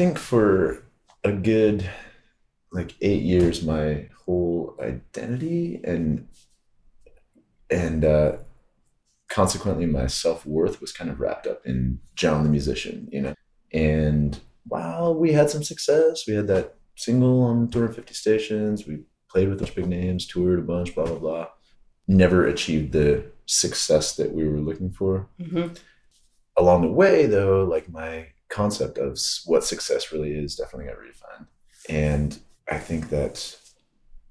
think for a good like eight years, my whole identity and and uh, consequently my self worth was kind of wrapped up in Jon the musician, you know. And while we had some success, we had that single on 250 stations, we played with those big names, toured a bunch, blah blah blah. Never achieved the success that we were looking for. Mm-hmm. Along the way, though, like my concept of what success really is definitely got redefined. And I think that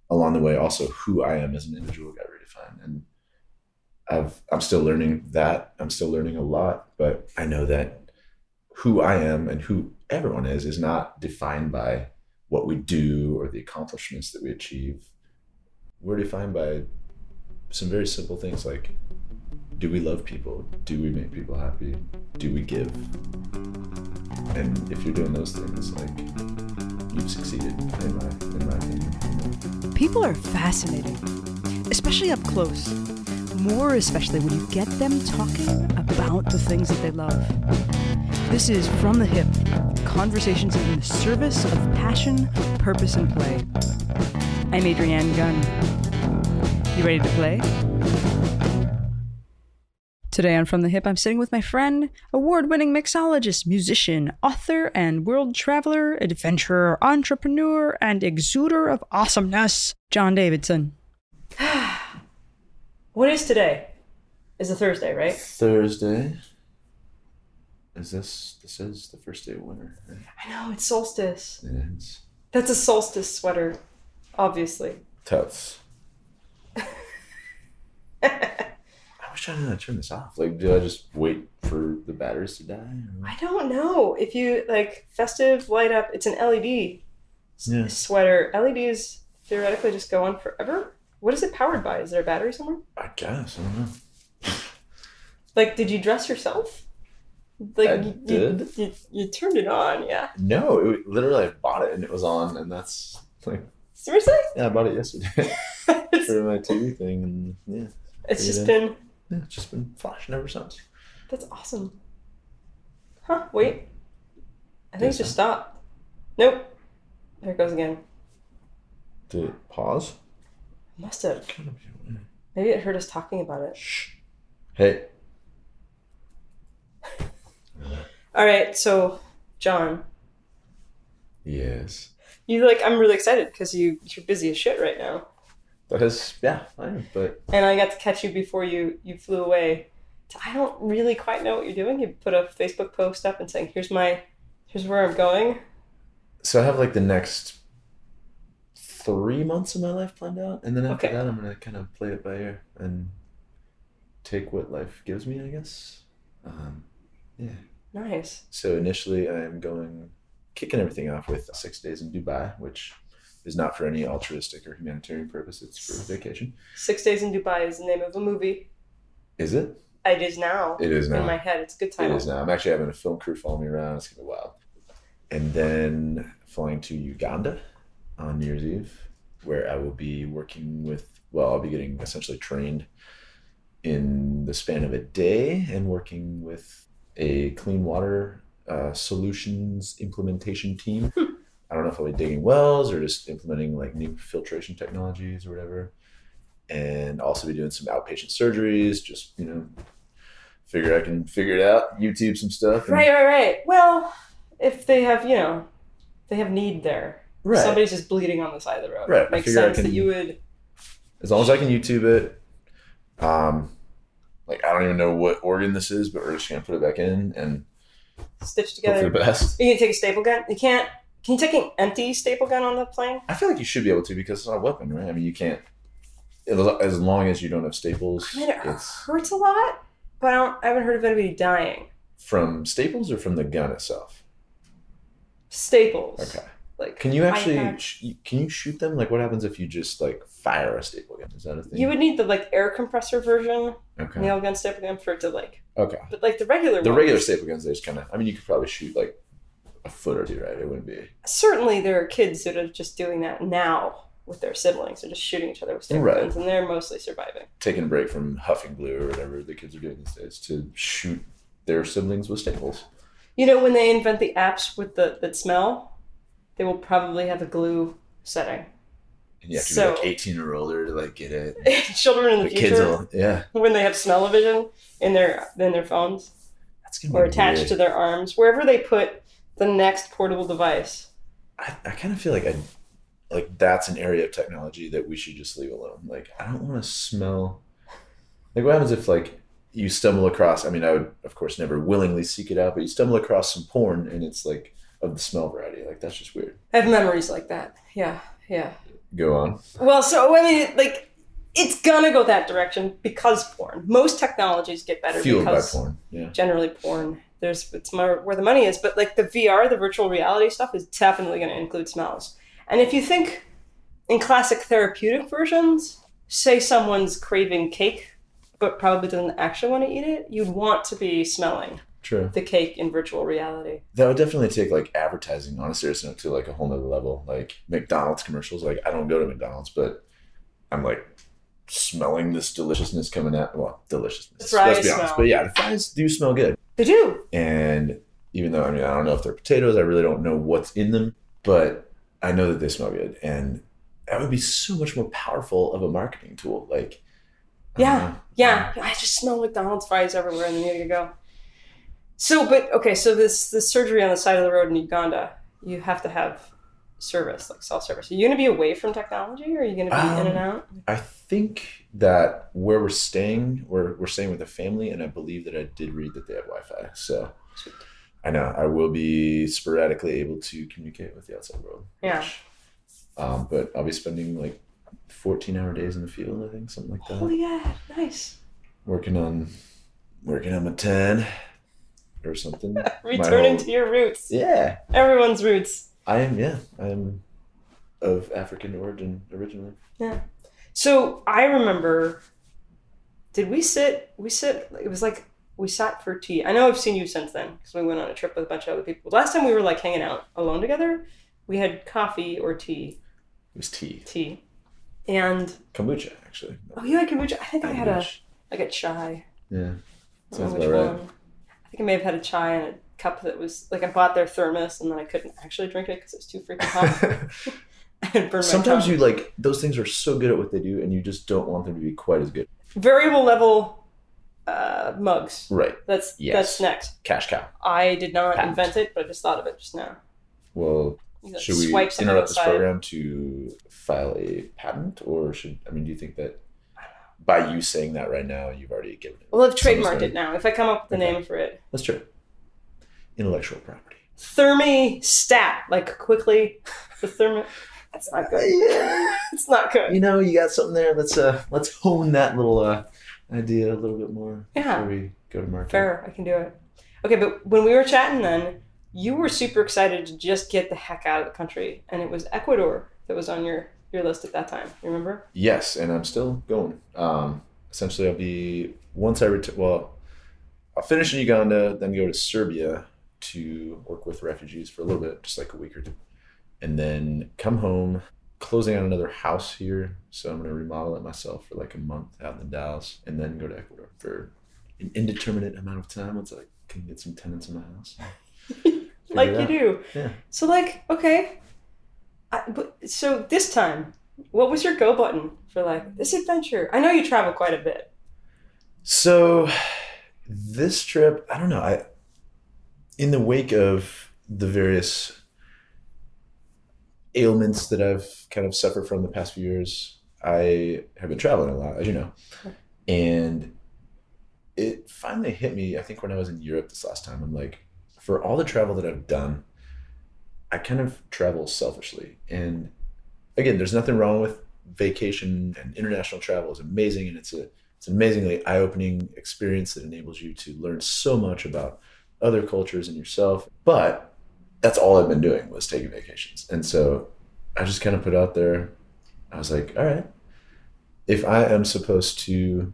along the way, also who I am as an individual got redefined. And I've, I'm still learning that. I'm still learning a lot, but I know that who I am and who everyone is is not defined by what we do or the accomplishments that we achieve. We're defined by some very simple things like do we love people? Do we make people happy? Do we give? And if you're doing those things, like you've succeeded in my in my opinion. People are fascinating, especially up close. More especially when you get them talking about the things that they love. This is From the Hip conversations in the service of passion, purpose, and play. I'm Adrienne Gunn. You ready to play? Today on From the Hip, I'm sitting with my friend, award winning mixologist, musician, author, and world traveler, adventurer, entrepreneur, and exuder of awesomeness, Jon Davidson. what is today? Is a Thursday, right? Thursday. Is this this is the first day of winter? Right? I know, it's solstice. It is. That's a solstice sweater, obviously. Totes. I was trying to turn this off. Like, do I just wait for the batteries to die? or- I don't know. If you like festive light up, it's an LED Yeah. sweater. LEDs theoretically just go on forever. What is it powered by? Is there a battery somewhere? I guess I don't know. Like, did you dress yourself? Like, I you, did. You, you, you turned it on, yeah. No, it, literally, I bought it and it was on, and that's like, Seriously? yeah, I bought it yesterday it's, for my TV thing, and yeah, it's just been. Yeah, it's just been flashing ever since. That's awesome. Huh? Wait. I think it just stopped. Nope. There it goes again. Did it pause? Must have. Maybe it heard us talking about it. Shh. Hey. All right, so Jon, Yes. you like I'm really excited because you you're busy as shit right now, That is, yeah, I am, but and I got to catch you before you you flew away. I don't really quite know what you're doing. You put a Facebook post up and saying, "Here's my, here's where I'm going." so I have like the next three months of my life planned out, and then after Okay. that, I'm gonna kind of play it by ear and take what life gives me, I guess. Um, yeah. Nice. So initially, I am going, kicking everything off with six days in Dubai, which is not for any altruistic or humanitarian purpose. It's for vacation. Six Days in Dubai is the name of a movie. Is it? It is now. It is now. in my head. It's a good time. It is now. I'm actually having a film crew follow me around. It's gonna be wild. And then flying to Uganda on New Year's Eve, where I will be working with. Well, I'll be getting essentially trained in the span of a day and working with a clean water uh, solutions implementation team. I don't know if I'll be digging wells or just implementing like new filtration technologies or whatever. And also be doing some outpatient surgeries, just you know, figure I can figure it out, YouTube some stuff. and- Right, right, right. Well, if they have, you know, they have need there. right. Somebody's just bleeding on the side of the road. Right, I Makes sense that you would. as long as I can YouTube it. Um, like I don't even know what organ this is, but we're just gonna put it back in and stitch hope together. for the best. Are You gonna take a staple gun. You can't. Can you take an empty staple gun on the plane? I feel like you should be able to because it's not a weapon, right? I mean, you can't. As long as you don't have staples, I mean, it it's hurts a lot, but I don't. I haven't heard of anybody dying. from staples or from the gun itself. Staples. Okay. Like Can you actually? have- sh- Can you shoot them? Like, what happens if you just like fire a staple gun? Is that a thing? you would need the like air compressor version, Okay. nail gun, staple gun for it to like. Okay. But like the regular. The ones, regular staple guns, they just kind of. I mean, you could probably shoot like a foot or two, right? It wouldn't be. Certainly, there are kids that are just doing that now with their siblings. They're just shooting each other with staple Right. guns, and they're mostly surviving. taking a break from huffing glue or whatever the kids are doing these days to shoot their siblings with staples. You know, when they invent the apps with the that smell, they will probably have a glue setting. And you have to So- be like 18 or older to like get it. Children in the, The future, kids will, yeah. when they have smell-o-vision in their in their phones That's gonna or be attached weird. to their arms, wherever they put the next portable device. I, I kind of feel like I like that's an area of technology that we should just leave alone. Like I don't want to smell. Like what happens if like you stumble across? I mean, I would of course never willingly seek it out, but you stumble across some porn and it's like of the smell variety. Like that's just weird. I have memories like that. Yeah, yeah. Go on. Well, so I mean, like, it's gonna go that direction because porn. Most technologies get better Fueled by because porn. Yeah. generally porn. There's it's more where the money is, but like the VR, the virtual reality stuff, is definitely going to include smells. And if you think in classic therapeutic versions, say someone's craving cake, but probably doesn't actually want to eat it, you'd want to be smelling True. the cake in virtual reality. That would definitely take like advertising on a serious note to like a whole nother level. Like McDonald's commercials. Like I don't go to McDonald's, but I'm like smelling this deliciousness coming out. Well, deliciousness. Let's be honest. But yeah, the fries do smell good. They do. And even though I mean I don't know if they're potatoes, I really don't know what's in them, but I know that they smell good. And that would be so much more powerful of a marketing tool. Like Yeah. Yeah, I just smell McDonald's fries everywhere, and there you go. So, but okay, so this this surgery on the side of the road in Uganda, you have to have service, like self service. Are you going to be away from technology, or are you going to be in Um, and out? I think that where we're staying, we're, we're staying with a family, and I believe that I did read that they have Wi Fi. So Sweet. I know I will be sporadically able to communicate with the outside world. Yeah. Um, but I'll be spending like 14 hour days in the field, I think, something like that. Oh yeah, nice. Working on working on my 10 or something. Returning whole- to your roots. yeah. Everyone's roots. I am, yeah. I am of African origin originally. So I remember. Did we sit? We sit. It was like we sat for tea. I know I've seen you since then because we went on a trip with a bunch of other people. Last time we were like hanging out alone together, we had coffee or tea. It was tea. tea. And Kombucha, actually. oh, you had kombucha. I think I had a Kombucha. like a chai. Yeah. I Sounds about right. one. I think I may have had a chai and a cup that was like I bought their thermos and then I couldn't actually drink it because it was too freaking hot. I had my Sometimes you like those things are so good at what they do, and you just don't want them to be quite as good. variable level uh, mugs. Right. That's Yes. that's next. Cash cow. I did not Patent. invent it, but I just thought of it just now. Well, like should we interrupt this on the side. program to file a patent, or should I mean, do you think that by you saying that right now, you've already given it? Well, I've trademarked it now. If I come up with the Okay. name for it, That's true. Intellectual property. Thermi Stat, like quickly, the thermi. That's not good. Yeah. It's not good. You know, you got something there. Let's uh, let's hone that little uh, idea a little bit more Yeah. before we go to market. Fair, I can do it. Okay, but when we were chatting then, you were super excited to just get the heck out of the country, and it was Ecuador that was on your your list at that time. You remember? Yes, and I'm still going. Um, essentially, I'll be once I return. Well, I'll finish in Uganda, then go to Serbia to work with refugees for a little bit, just like a week or two, and then come home, closing on another house here. So I'm going to remodel it myself for like a month out in Dallas, and then go to Ecuador for an indeterminate amount of time once I can get some tenants in my house. like you do. Yeah. So like, okay. I, but so this time, what was your go button for like this adventure? I know you travel quite a bit. So this trip, I don't know. I in the wake of the various ailments that I've kind of suffered from the past few years, I have been traveling a lot, as you know. And it finally hit me, I think when I was in Europe this last time. I'm like, for all the travel that I've done, I kind of travel selfishly. And again, there's nothing wrong with vacation and international travel is amazing and it's a it's an amazingly eye-opening experience that enables you to learn so much about other cultures and yourself but that's all i've been doing was taking vacations. And so i just kind of put out there. I was like all right. If i am supposed to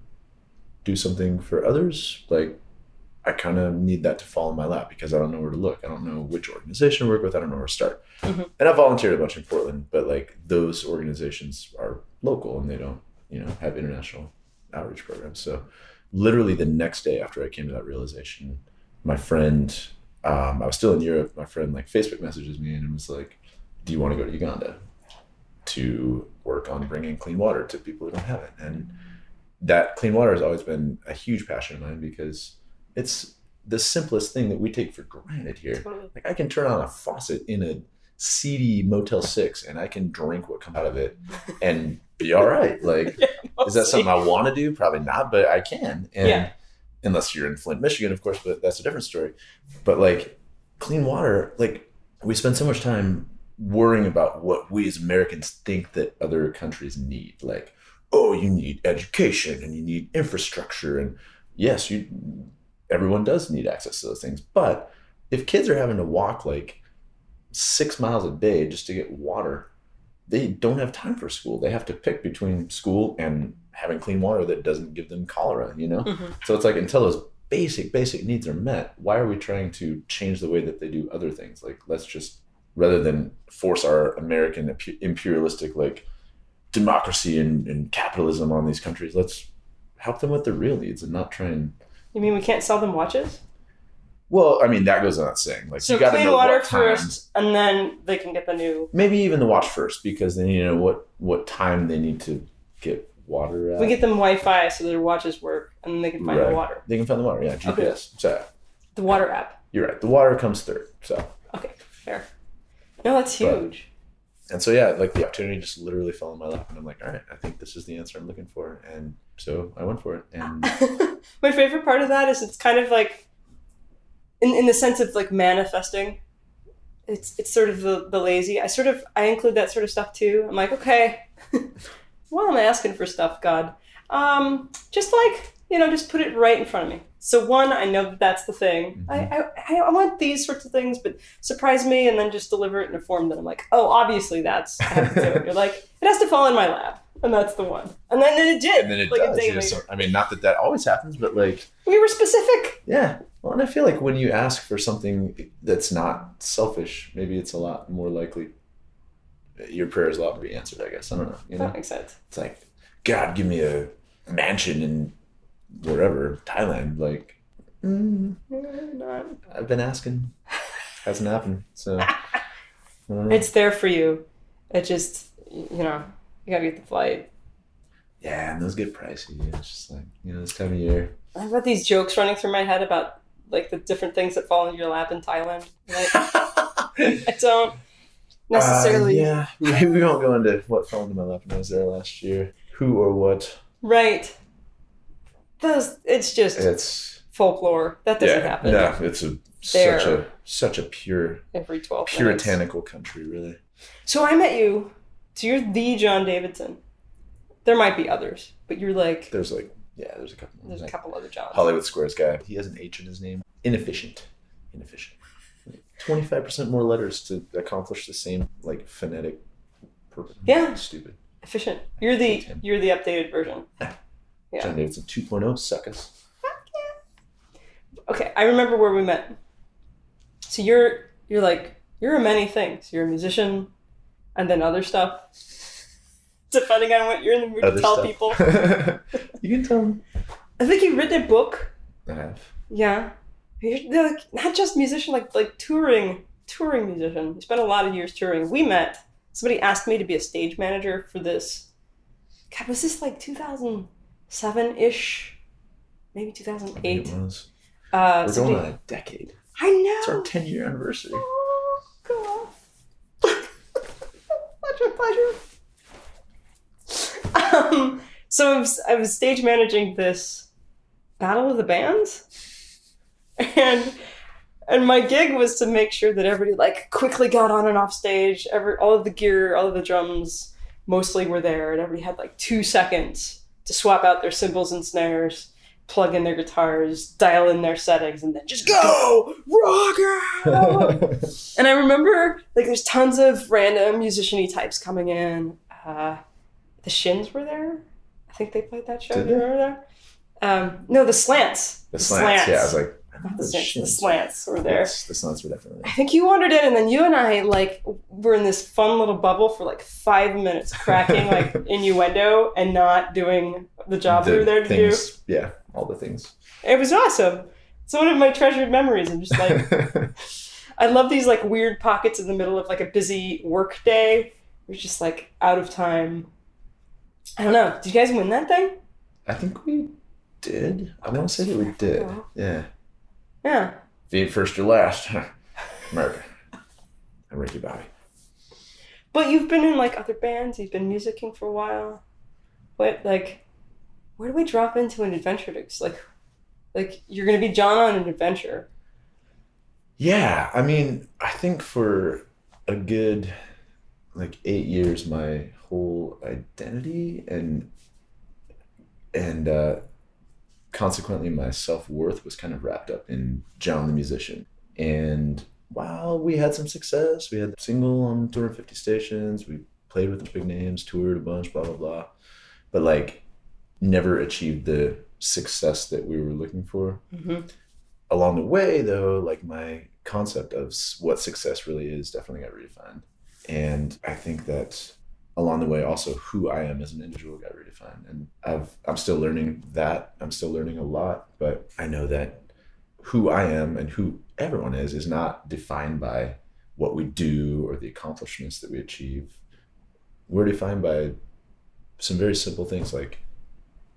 do something for others like i kind of need that to fall in my lap because i don't know where to look. I don't know which organization to work with. I don't know where to start. Mhm. and i volunteered a bunch in portland but like those organizations are local and they don't you know have international outreach programs. So literally the next day after i came to that realization my friend um, I was still in Europe. My friend like Facebook messages me and was like, "Do you want to go to Uganda to work on bringing clean water to people who don't have it?" And that clean water has always been a huge passion of mine because it's the simplest thing that we take for granted here. Totally. Like I can turn on a faucet in a seedy Motel Six and I can drink what comes out of it and be all right. Like, is that something I want to do? Probably not, but I can. And Yeah. Unless you're in Flint, Michigan, of course, but that's a different story. But like clean water, like we spend so much time worrying about what we as Americans think that other countries need. Like, oh, you need education and you need infrastructure. And yes, you everyone does need access to those things. But if kids are having to walk like six miles a day just to get water, they don't have time for school. They have to pick between school and having clean water that doesn't give them cholera, you know? Mhm. So it's like until those basic, basic needs are met, why are we trying to change the way that they do other things? Like, let's just, rather than force our American imperialistic, like, democracy and, and capitalism on these countries, let's help them with their real needs and not try and. You mean we can't sell them watches? Well, I mean, that goes without saying. Like, So you got to clean know water what times. first, and then they can get the new. Maybe even the watch first, because then you know what what time they need to get water at. We get them Wi-Fi so their watches work, and then they can find Right. the water. they can find the water. Yeah, GPS. So The water app. you're right. The water comes third. So Okay, fair. No, that's But- huge. and so yeah, like the opportunity just literally fell in my lap, and I'm like, all right, I think this is the answer I'm looking for, and so I went for it. And My favorite part of that is it's kind of like, in in the sense of like manifesting. It's it's sort of the, the lazy. I sort of I include that sort of stuff too. I'm like, okay, well, I'm asking for stuff, God. Um, just like you know, just put it right in front of me. So one, I know that that's the thing. I, I I want these sorts of things, but surprise me and then just deliver it in a form that I'm like, oh, obviously that's I have to do. You're like, it has to fall in my lap, and that's the one. And then it did. and then it like does. day you know, so- I mean, not that that always happens, but like We were specific. yeah. Well, and I feel like when you ask for something that's not selfish, maybe it's a lot more likely. Your prayer is allowed to be answered. I guess I don't know. You know. That makes sense. It's like, God, give me a mansion in wherever Thailand. Like, mm, Not- I've been asking, hasn't happened. So, I don't know. It's there for you. It just, you know, you gotta get the flight. yeah, and those get pricey. It's just like you know this time of year. I've got these jokes running through my head about like the different things that fall into your lap in Thailand. Like, I don't necessarily. Uh, yeah, we, we won't go into what fell into my lap when I was there last year. Who or what? Right. Those. It's just It's folklore. That doesn't yeah, happen no, it's a There. such a such a pure every twelve minutes. puritanical country, really. So I met you. So you're the John Davidson. There might be others, but you're like There's like yeah, there's a couple. there's a couple other Johns. Hollywood Squares guy. He has an H in his name. Inefficient. Inefficient. Twenty-five percent more letters to accomplish the same like phonetic purpose. Yeah. Stupid. Efficient. You're the you're the updated version. Yeah. Jon Davidson 2.0 suck us. Okay, I remember where we met. So you're you're like you're a many things. You're a musician, and then other stuff. Depending on what you're in the mood to tell stuff. people. you can tell them. I think you've written a book. I have. Yeah, they're like not just musician, like like touring touring musician. You spent a lot of years touring. We met. Somebody asked me to be a stage manager for this. God, was this like 2007 ish? Maybe 2008. it was. Uh, We're somebody- going on a decade. I know. It's our 10 year anniversary. Oh, God. pleasure, pleasure. Um, so I was, I was stage managing this Battle of the Bands, and and my gig was to make sure that everybody like quickly got on and off stage. Every all of the gear, all of the drums, mostly were there, and everybody had like two seconds to swap out their cymbals and snares. Plug in their guitars, dial in their settings, and then just go rock. And I remember like there's tons of random musician-y types coming in. Uh, the Shins were there. I think they played that show. Did Do you they? remember that? Um, no, the Slants. the slants. Yeah, I was like, Not the, the Slants, the. Slants were there. Yes, the slants were definitely There. I think you wandered in, and then you and I like were in this fun little bubble for like five minutes, cracking like innuendo and not doing the job we were there to things, Yeah, all the things. It was awesome. It's one of my treasured memories. I'm just like, I love these like weird pockets in the middle of like a busy work day. You're just like out of time. I don't know. Did you guys win that thing? I think we did. I want to say that we did. Yeah. Yeah. If you ain't first or last, America. I'm Ricky Bobby. But you've been in like other bands. You've been musicking for a while. What like, where do we drop into an adventure? Like, like you're gonna be Jon on an adventure. Yeah, I mean, I think for a good like eight years, my whole identity and and uh, consequently my self worth was kind of wrapped up in Jon the musician. And while we had some success, we had a single on 250 stations, we played with the big names, toured a bunch, blah blah blah, but like never achieved the success that we were looking for Mm-hmm. along the way though like my concept of what success really is definitely got redefined and i think that along the way also who i am as an individual got redefined. And i've i'm still learning that. I'm still learning a lot but i know that who i am and who everyone is is not defined by what we do or the accomplishments that we achieve. We're defined by some very simple things like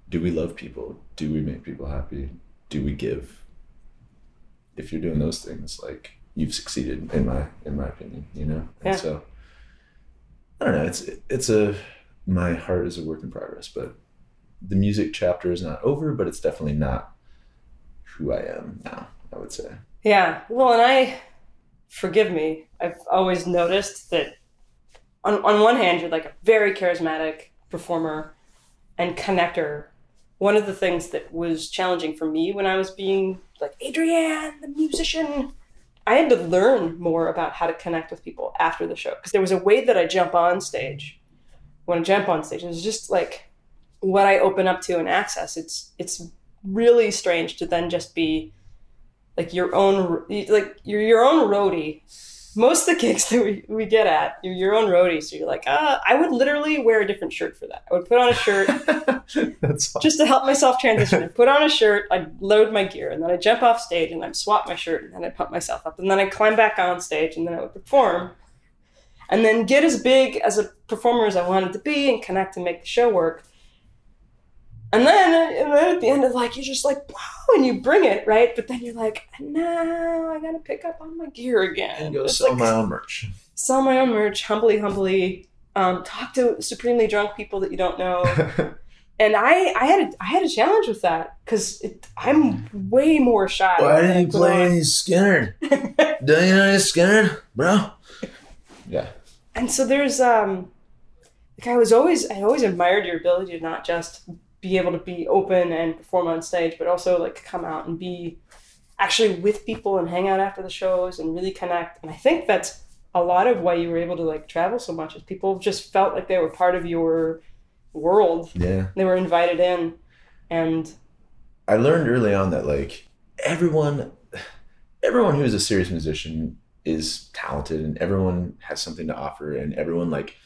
do we love people? Do we make people happy? Do we give? If you're doing those things, like you've succeeded in my in my opinion, you know. And Yeah. so I don't know. It's it's a my heart is a work in progress, but the music chapter is not over, but it's definitely not who I am now. I would say. Yeah. Well, and I, forgive me, I've always noticed that on, on one hand, you're like a very charismatic performer and connector. One of the things that was challenging for me when I was being like, Adrienne, the musician, I had to learn more about how to connect with people after the show. Because there was a way that I jump on stage. When I jump on stage, it's just like what I open up to and access. It's it's really strange to then just be like your own like you're your own roadie most of the gigs that we, we get at you're your own roadie so you're like uh, i would literally wear a different shirt for that. I would put on a shirt just to help myself transition. I put on a shirt i load my gear and then i jump off stage and i swap my shirt and then i pump myself up and then i climb back on stage and then i would perform and then get as big as a performer as i wanted to be and connect and make the show work and then, and then at the end of like you're just like wow and you bring it right but then you're like now i gotta pick up on my gear again and go It's sell like- my own merch. sell my own merch humbly humbly um, talk to supremely drunk people that you don't know and i i had a, i had a challenge with that because i'm way more shy Why I didn't you play any Skynyrd? Don't you know any Skynyrd, bro? Yeah. and so there's um like i was always i always admired your ability to not just be able to be open and perform on stage but also like come out and be actually with people and hang out after the shows and really connect. And i think that's a lot of why you were able to like travel so much is people just felt like they were part of your world. Yeah. they were invited in. And I learned early on that like everyone everyone who is a serious musician is talented and everyone has something to offer and everyone like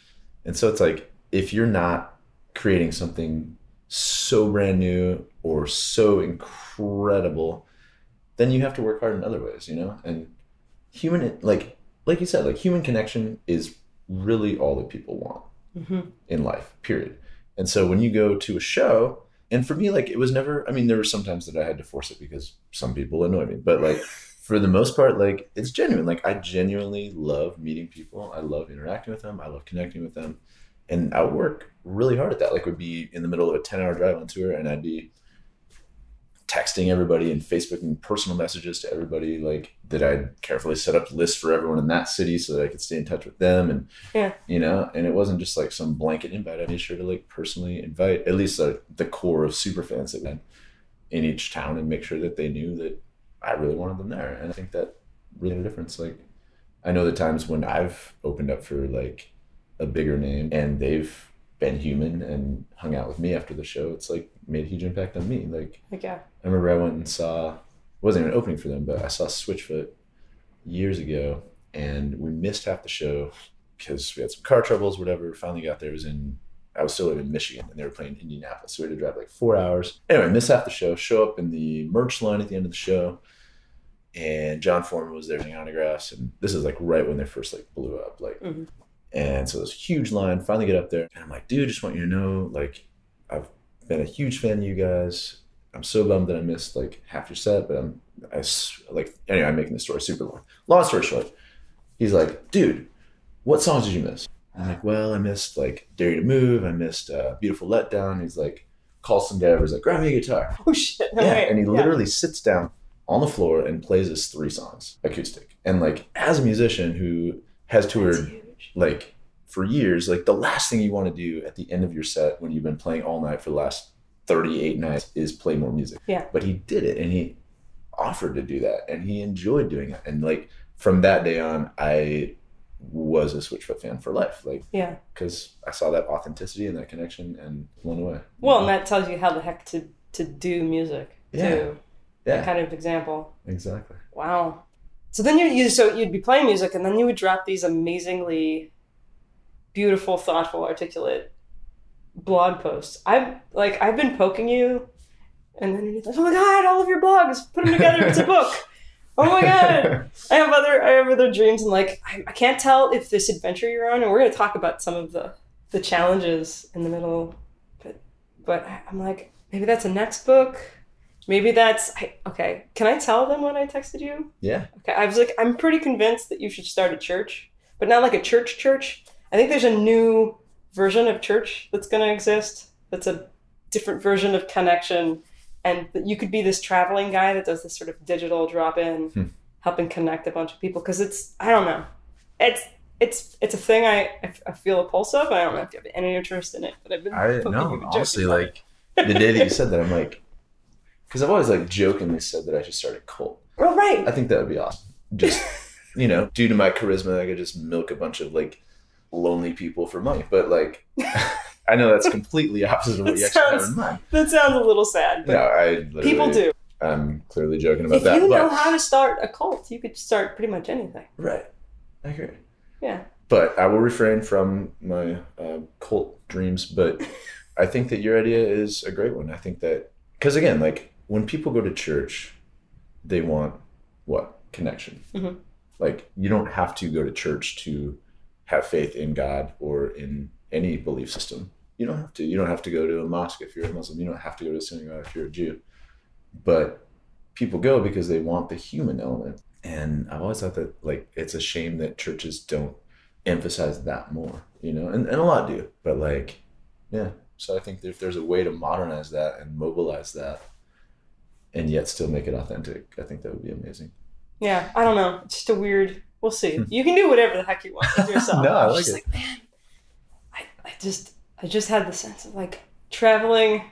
and so it's like if you're not creating something so brand new or so incredible then you have to work hard in other ways you know and human like like you said like human connection is really all that people want mhm. in life, period. And so when you go to a show, and for me, like it was never, I mean, there were some times that I had to force it because some people annoy me, but like for the most part, like it's genuine. Like I genuinely love meeting people. I love interacting with them. I love connecting with them. And I would work really hard at that. Like would be in the middle of a 10 hour drive on tour and I'd be texting everybody and Facebooking personal messages to everybody, like that I'd carefully set up lists for everyone in that city so that I could stay in touch with them. And Yeah. you know and it wasn't just like some blanket invite i made sure to like personally invite at least the core of super fans that went in each town and make sure that they knew that i really wanted them there and i think that really made a difference like i know the times when i've opened up for like a bigger name and they've been human and hung out with me after the show it's like made a huge impact on me like like yeah I remember I went and saw, wasn't even opening for them, but I saw Switchfoot years ago, and we missed half the show because we had some car troubles, whatever. Finally got there. It was in I was still living in Michigan and they were playing Indianapolis. So we had to drive like four hours. Anyway, miss half the show, show up in the merch line at the end of the show. And Jon Foreman was there getting autographs. And this is like right when they first like blew up. Like, Mhm. And so this huge line, finally get up there. And I'm like, dude, just want you to know, like, I've been a huge fan of you guys. I'm so bummed that I missed like half your set, but I'm I like anyway, I'm making the story super long. Long story short, he's like, dude, what songs did you miss? I'm like, well, I missed like Dare You to Move, I missed uh, Beautiful Letdown. He's like, call some guy over, he's like, grab me a guitar. Oh shit! No Yeah, way. and he Yeah. literally sits down on the floor and plays his three songs acoustic. And like as a musician who has toured. Like for years, like the last thing you want to do at the end of your set when you've been playing all night for the last 38 nights is play more music. Yeah. But he did it and he offered to do that and he enjoyed doing it. And like from that day on, I was a Switchfoot fan for life. Like, Yeah. because I saw that authenticity and that connection and blown away. Well, and that tells you how the heck to to do music Yeah. too. That kind of example. exactly. Wow. So then you, you so you'd be playing music and then you would drop these amazingly beautiful, thoughtful, articulate blog posts. I've like I've been poking you and then you're like, oh my god, all of your blogs, put them together, it's a book. Oh my god. I have other I have other dreams and like I, I can't tell if this adventure you're on and we're gonna talk about some of the the challenges in the middle but but I'm like maybe that's a next book. Maybe that's I, okay. Can I tell them when I texted you? yeah. Okay, I was like, I'm pretty convinced that you should start a church, but not like a church church. I think there's a new version of church that's going to exist. That's a different version of connection, and that you could be this traveling guy that does this sort of digital drop in, Hmm. helping connect a bunch of people. Because it's, I don't know, it's it's it's a thing I, I feel a pulse of. I don't know if you have any interest in it, but I've been I poking you no, and honestly, like the day that you said that, I'm like, because I've always like jokingly said that I should start a cult. it. oh right, I think that would be awesome. Just you know, due to my charisma, I could just milk a bunch of like lonely people for money. But like, I know that's completely opposite of what you That actually have sounds- in mind. that sounds a little sad, but No, I literally, people do. I'm clearly joking about if that. you know but, how to start a cult, you could start pretty much anything. right, I agree. Yeah. But I will refrain from my uh, cult dreams. But I think that your idea is a great one. I think that because again, like when people go to church, they want what connection. Mhm. Like you don't have to go to church to have faith in God or in any belief system. You don't have to. You don't have to go to a mosque if you're a Muslim. You don't have to go to a synagogue if you're a Jew. But people go because they want the human element. And I've always thought that like it's a shame that churches don't emphasize that more, you know, and, and a lot do. But like, yeah. So I think if there's a way to modernize that and mobilize that and yet still make it authentic, I think that would be amazing. Yeah, I don't know. It's just a weird. We'll see. You can do whatever the heck you want with yourself. Hmm. No, I like just it. Like, man, I, I just, I just had the sense of like traveling.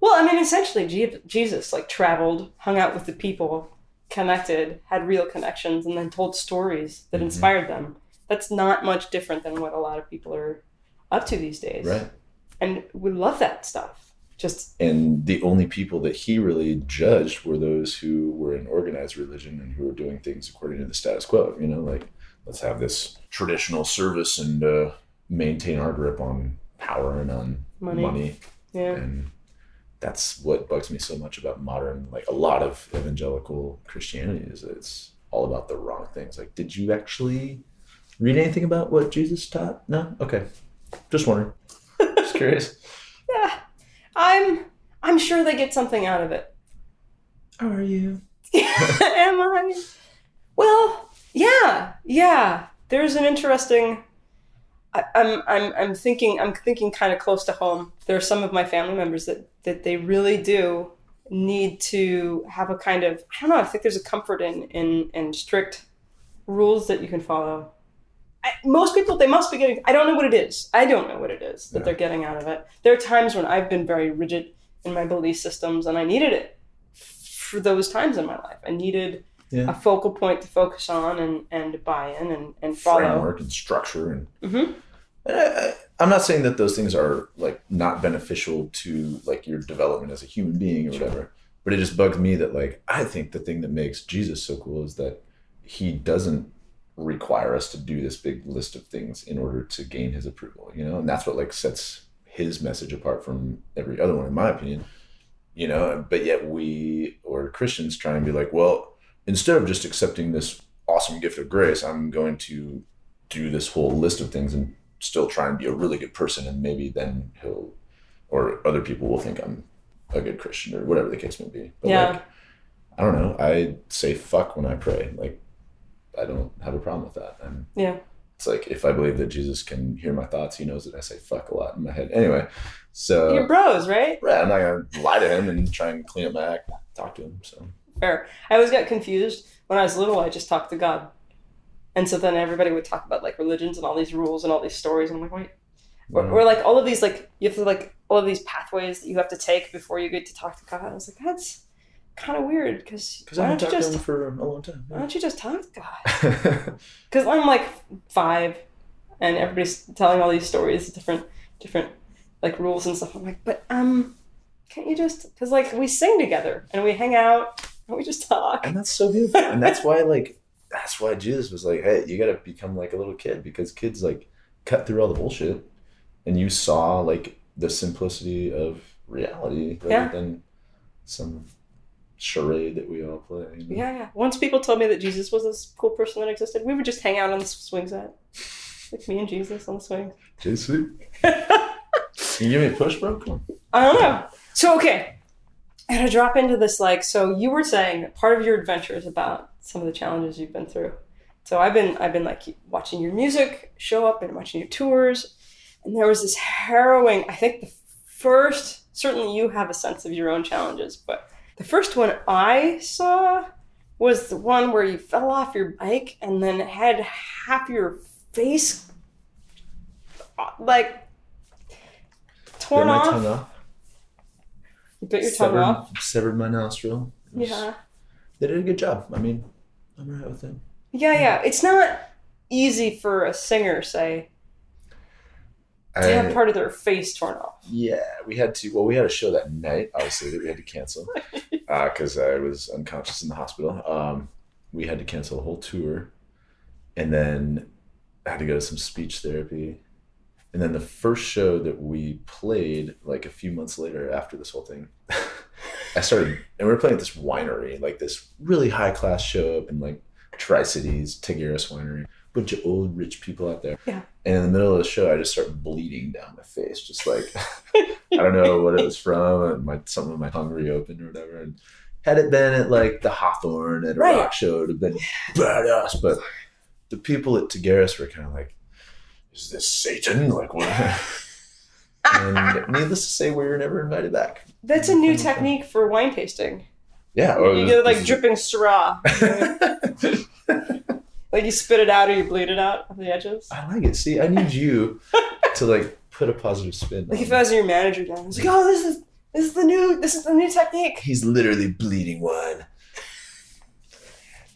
Well, I mean, essentially, Jesus like traveled, hung out with the people, connected, had real connections, and then told stories that Mhm. inspired them. That's not much different than what a lot of people are up to these days. Right. And we love that stuff. Just And the only people that he really judged were those who were in organized religion and who were doing things according to the status quo. You know, like let's have this traditional service and uh, maintain our grip on power and on Money. money. yeah. And that's what bugs me so much about modern, like a lot of evangelical Christianity is that it's all about the wrong things. Like, did you actually read anything about what Jesus taught? No? Okay. Just wondering. Just curious. Yeah, I'm I'm sure they get something out of it. Are you? Am I? Well, yeah, yeah. There's an interesting. I, I'm I'm I'm thinking I'm thinking kind of close to home. There are some of my family members that that they really do need to have a kind of I don't know. I think there's a comfort in in in strict rules that you can follow. I, most people they must be getting. I don't know what it is. I don't know what it is that Yeah. they're getting out of it. There are times when I've been very rigid in my belief systems, and I needed it for those times in my life. I needed Yeah. a focal point to focus on and and buy in and and follow. Framework and structure and hmm I- I'm not saying that those things are like not beneficial to like your development as a human being or Sure. whatever. But it just bugs me that like I think the thing that makes Jesus so cool is that he doesn't require us to do this big list of things in order to gain his approval, you know? And that's what like sets his message apart from every other one, in my opinion. You know, but yet we or Christians try and be like, well, instead of just accepting this awesome gift of grace, I'm going to do this whole list of things and still try and be a really good person, and maybe then he'll or other people will think I'm a good Christian or whatever the case may be. But Yeah. like, I don't know. I say fuck when I pray. Like, I don't have a problem with that. And Yeah. it's like if I believe that Jesus can hear my thoughts, he knows that I say fuck a lot in my head. Anyway, so You're bros, right? yeah, I'm not gonna lie to him and try and clean up my act. Talk to him. So Fair. I always got confused when I was little. I just talked to God, and so then everybody would talk about like religions and all these rules and all these stories, and I'm like, wait, or, mm-hmm. or like all of these like you have to like all of these pathways that you have to take before you get to talk to God. I was like, that's kind of weird because because don't you talked to just him for a long time. why don't you just talk to God? Because I'm like five, and everybody's telling all these stories, different different like rules and stuff. I'm like, but um, can't you just because like we sing together and we hang out and we just talk. and that's so beautiful. and that's why like that's why Jesus was like, hey, you gotta become like a little kid because kids like cut through all the bullshit, and you saw like the simplicity of reality rather Yeah. than some charade that we all play. you know? Yeah, yeah. Once people told me that Jesus was this cool person that existed, we would just hang out on the swing set. Like me and Jesus on the swing. Jesus. Can you give me a push, bro? Come on. I don't know. So okay. I gotta drop into this like so you were saying that part of your adventure is about some of the challenges you've been through. So I've been I've been like watching your music show up and watching your tours. And there was this harrowing I think the first certainly you have a sense of your own challenges, but the first one I saw was the one where you fell off your bike and then had half your face like torn off. tongue off. You bit your tongue off. Severed my nostril. Was- Yeah. They did a good job. I mean, I'm alright with it. Yeah, yeah. It's not easy for a singer, say, to have I- part of their face torn off. Yeah, we had to. Well, we had a show that night, obviously, that we had to cancel because I was unconscious in the hospital. Um, we had to cancel the whole tour, and then I had to go to some speech therapy. And then the first show that we played, like a few months later after this whole thing, I started, and we were playing at this winery, like this really high class show up in like Tri Cities, Tagaris Winery, bunch of old rich people out there. Yeah. And in the middle of the show, I just started bleeding down my face, just like I don't know what it was from. And my some of my tongue reopened or whatever. And had it been at like the Hawthorne at a Right. rock show, it would have been badass. But the people at Tagaris were kind of like, "Is this Satan? Like what?" and needless to say, we were never invited back. That's a new technique for wine tasting. Yeah, you get like is- dripping Syrah. like you spit it out or you bleed it out on the edges. I like it. See, I need you to like put a positive spin. Like if. I was your manager I was like, oh, this is this is the new this is the new technique. He's literally bleeding wine.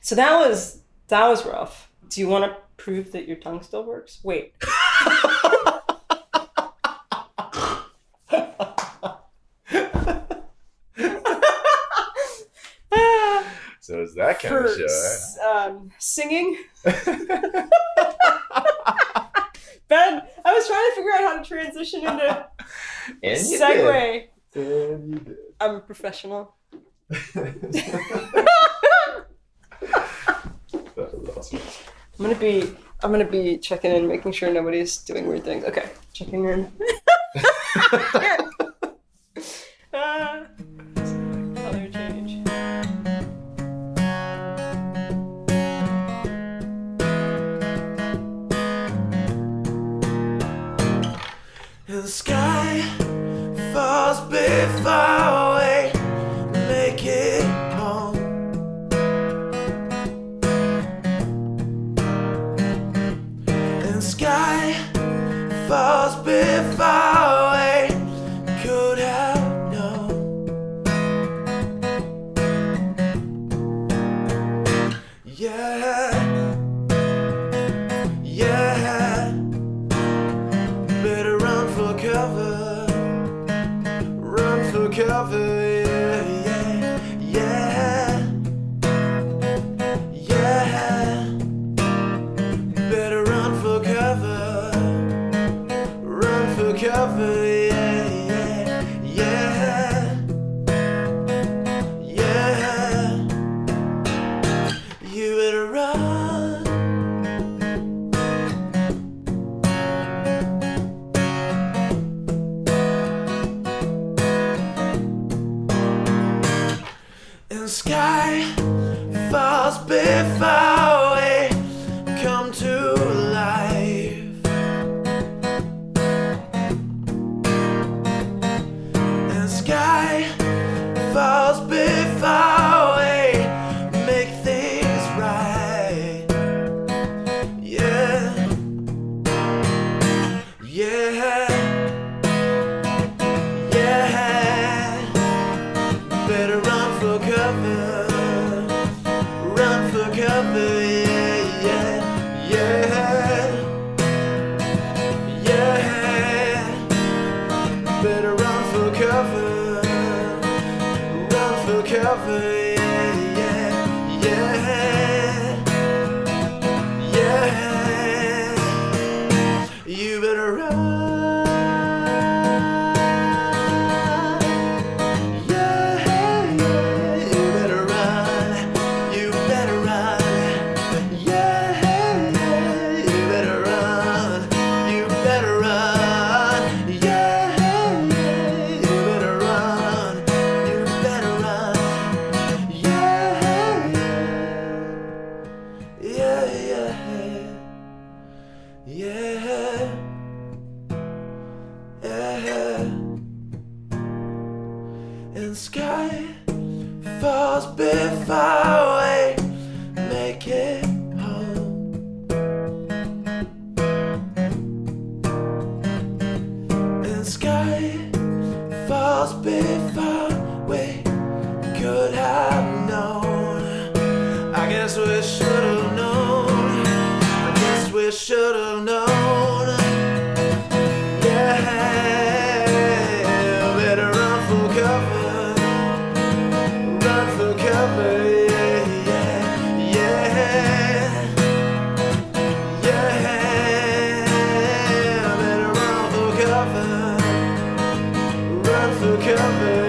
So that was that was rough. Do you want to prove that your tongue still works? Wait. Ah, It's that kind for of show. s- um, singing. Ben, I was trying to figure out how to transition into? And you segue. did. And you did. I'm a professional. awesome. I'm gonna be I'm gonna be checking in, making sure nobody's doing weird things. Okay, checking in. Ah. Sky falls before we make it home. The sky falls before must be found. Run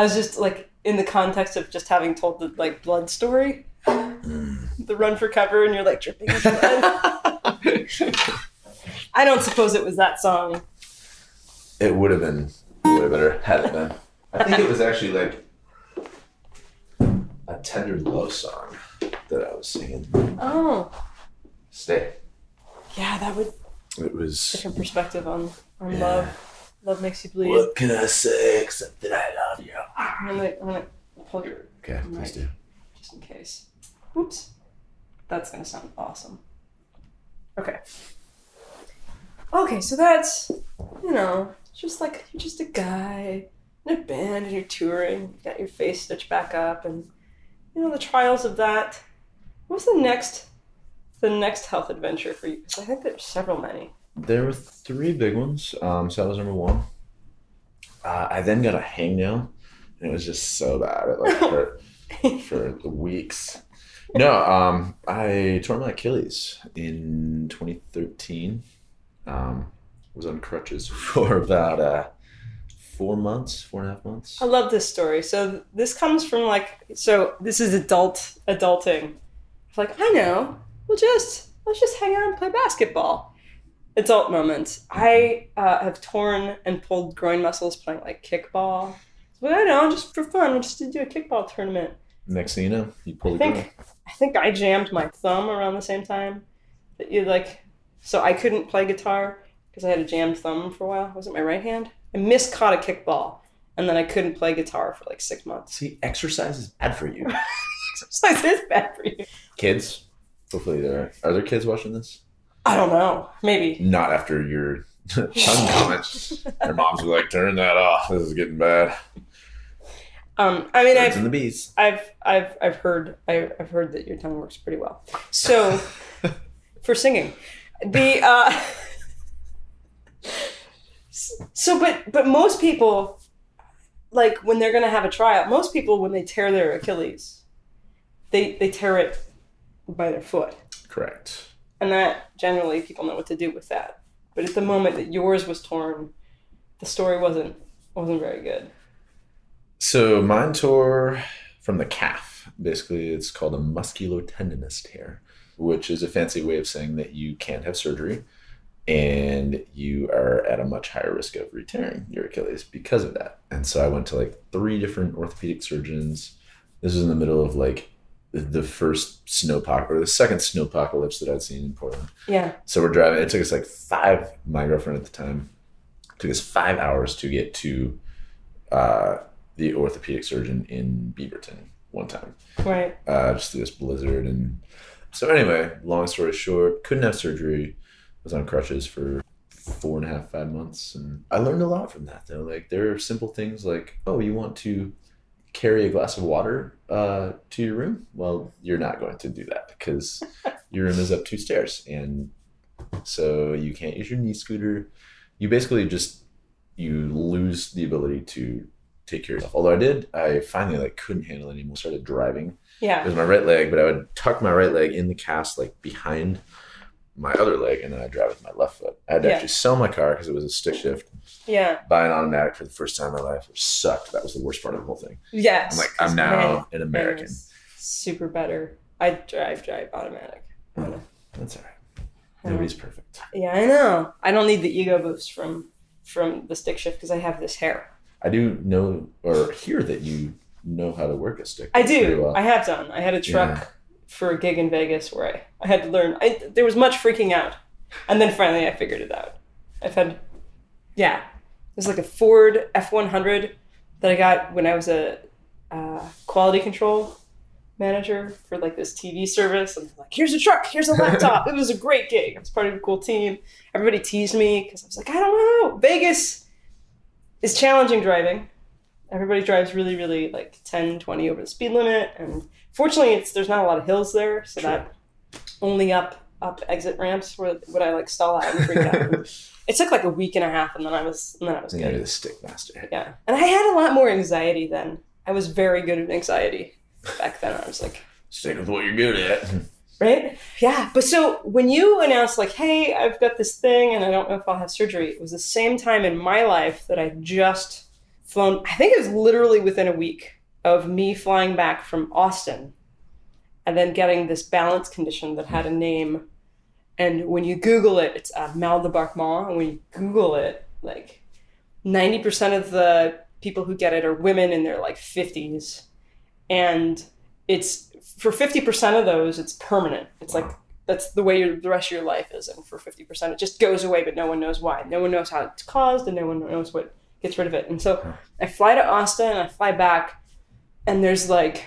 I was just like in the context of just having told the like blood story, mm. the run for cover, and you're like dripping with blood. I don't suppose it was that song. It would have been way better had it been. I think it was actually like a tender love song that I was singing. Oh, Stay. yeah, that would It was. different perspective on on Yeah. love. Love makes you bleed. What can I say except that I love you? I'm gonna, I'm gonna pull your Okay, please do. just in case. Oops. That's gonna sound awesome. Okay. Okay, so that's you know, just like you're just a guy in a band and you're touring, you got your face stitched back up and you know the trials of that. What's the next the next health adventure for you? Because I think there's several many. There were three big ones. Um, so that was number one. Uh, I then got a hangnail, and it was just so bad. It like hurt for weeks. No, um, I tore my Achilles in 2013. Um, was on crutches for about uh, four months, four and a half months. I love this story. So this comes from like so this is adult adulting. It's like I know. We'll just let's just hang out and play basketball. Adult moments. I uh, have torn and pulled groin muscles playing like kickball. Well, I know, just for fun, we'll just do a kickball tournament. Next thing you know, you pull I the think I think I jammed my thumb around the same time that you like. So I couldn't play guitar because I had a jammed thumb for a while. Was it my right hand? I miscaught a kickball, and then I couldn't play guitar for like six months. See, exercise is bad for you. Exercise is bad for you. kids, hopefully there are, are there kids watching this. I don't know. Maybe. Not after your tongue comments. Their moms like, "Turn that off. This is getting bad." Um, I mean, Birds I've the bees. I've I've I've heard I, I've heard that your tongue works pretty well. So for singing, the uh, so but but most people like when they're gonna have a tryout. Most people when they tear their Achilles, they they tear it by their foot, Correct. And that generally people know what to do with that. But at the moment that yours was torn, the story wasn't wasn't very good. So mine tore from the calf. Basically, it's called a musculotendinous tear, which is a fancy way of saying that you can't have surgery and you are at a much higher risk of re-tearing your Achilles because of that. And so I went to like three different orthopedic surgeons. This was in the middle of like the- first snowpocalypse or the second snowpocalypse that I'd seen in Portland. Yeah. So we're driving. It took us like five. My girlfriend at the time took us five hours to get to uh, the orthopedic surgeon in Beaverton one time, Right. uh, just through this blizzard. And so anyway, long story short, couldn't have surgery. Was on crutches for four and a half, five months, and I learned a lot from that. Though, like there are simple things like, oh, you want to carry a glass of water uh, to your room? Well, you're not going to do that because your room is up two stairs, and so you can't use your knee scooter. You basically just you lose the ability to take care of yourself. Although I did, I finally like couldn't handle it anymore. Started driving. It Yeah. was my right leg, but I would tuck my right leg in the cast like behind my other leg, and then I drive with my left foot. I had to Yeah. actually sell my car because it was a stick shift. Yeah. Buy an automatic for the first time in my life, which sucked. That was the worst part of the whole thing. Yes. I'm like, I'm now an American. Super better. I drive, drive automatic. Hmm. That's all right. Nobody's perfect. Yeah, I know. I don't need the ego boost from from the stick shift because I have this hair. I do know or hear that you know how to work a stick. I do. well. I have done. I had a truck Yeah. For a gig in Vegas where I, I had to learn. I, there was much freaking out, and then finally I figured it out. I've had, yeah, there's like a Ford F one hundred that I got when I was a uh, quality control manager for like this TV service. And like, here's a truck, here's a laptop. it was a great gig. I was part of a cool team. Everybody teased me because I was like, I don't know. Vegas is challenging driving. Everybody drives really, really like 10, 20 over the speed limit. And fortunately, it's there's not a lot of hills there. So Sure. that only up up exit ramps where would I like stall out and freak out. it took like a week and a half and then I was and then I was you're good. the stick master. Yeah. And I had a lot more anxiety then. I was very good at anxiety back then. I was like, Stick with what you're good at. right? Yeah. But so when you announced, like, hey, I've got this thing and I don't know if I'll have surgery, it was the same time in my life that I just flown, I think it was literally within a week of me flying back from Austin and then getting this balance condition that had a name. And when you Google it, it's uh, mal de débarquement. And when you Google it, like 90% of the people who get it are women in their like 50s. And it's for 50% of those, it's permanent. It's like that's the way your, the rest of your life is. And for 50%, it just goes away, but no one knows why. No one knows how it's caused, and no one knows what gets rid of it. And so I fly to Austin, and I fly back, and there's like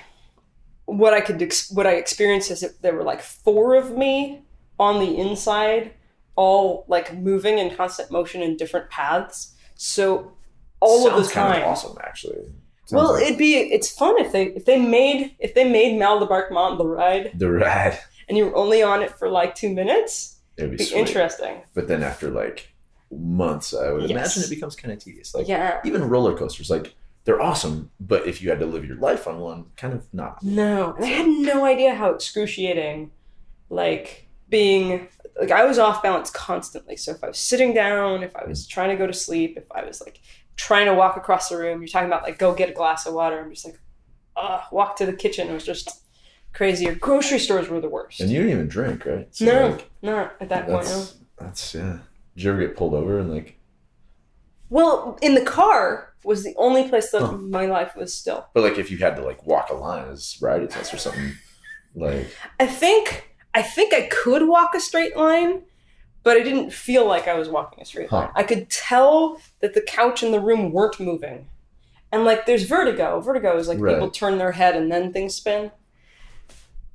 what I could ex- what I experienced is that there were like four of me on the inside, all like moving in constant motion in different paths. So all of Sounds the kind of awesome, actually. Sounds well, like it'd be it's fun if they if they made if they made Mal de débarquement the ride the ride. and you were only on it for like two minutes. It'd be be interesting. But then after like months, I would Yes. imagine it becomes kind of tedious. Like yeah. even roller coasters, like they're awesome, but if you had to live your life on one, kind of not. No, and I had no idea how excruciating, like being like I was off balance constantly. So if I was sitting down, if I was trying to go to sleep, if I was like trying to walk across the room, you're talking about like go get a glass of water. I'm just like, uh, walk to the kitchen. It was just crazy. crazier. Grocery stores were the worst. And you didn't even drink, right? So, no, like, not at that point. No. that's that's yeah. Did you ever get pulled over and like? Well, in the car was the only place that Huh. my life was still. But like, if you had to like walk a line as variety test or something, like I think I think I could walk a straight line, but I didn't feel like I was walking a straight Huh. line. I could tell that the couch in the room weren't moving. And like there's vertigo. Vertigo is like Right. people turn their head and then things spin.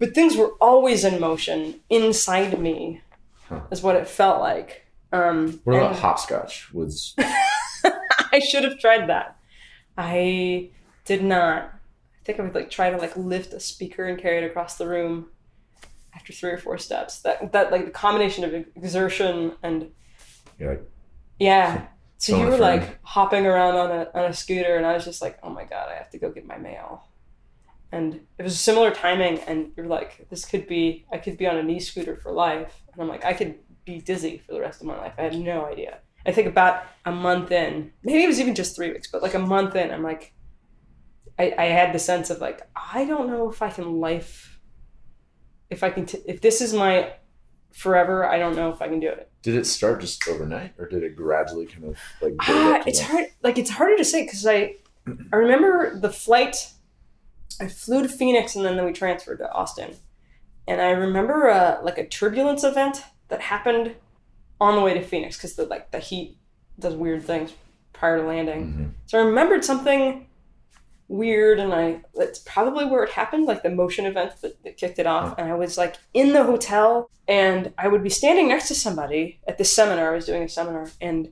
But things were always in motion inside me, Huh. is what it felt like. Um, what about hopscotch? Was I should have tried that. I did not. I think I would like try to like lift a speaker and carry it across the room after three or four steps. That that like the combination of exertion and You're like, yeah. So Phone you were friend. like hopping around on a on a scooter, and I was just like, oh my god, I have to go get my mail. And it was similar timing, and you're like, this could be, I could be on a knee scooter for life, and I'm like, I could be dizzy for the rest of my life. I had no idea. I think about a month in, maybe it was even just three weeks, but like a month in, I'm like, I, I had the sense of like, I don't know if I can life, if I can, t- if this is my forever, I don't know if I can do it. did it start just overnight, or did it gradually kind of like? Ah, it's hard. Like it's harder to say because I, I remember the flight. I flew to Phoenix and then we transferred to Austin, and I remember uh, like a turbulence event that happened on the way to Phoenix because the like the heat does weird things prior to landing. Mhm. So I remembered something weird, and I that's probably where it happened, like the motion event that, that kicked it off. And I was like in the hotel, and I would be standing next to somebody at this seminar. I was doing a seminar, and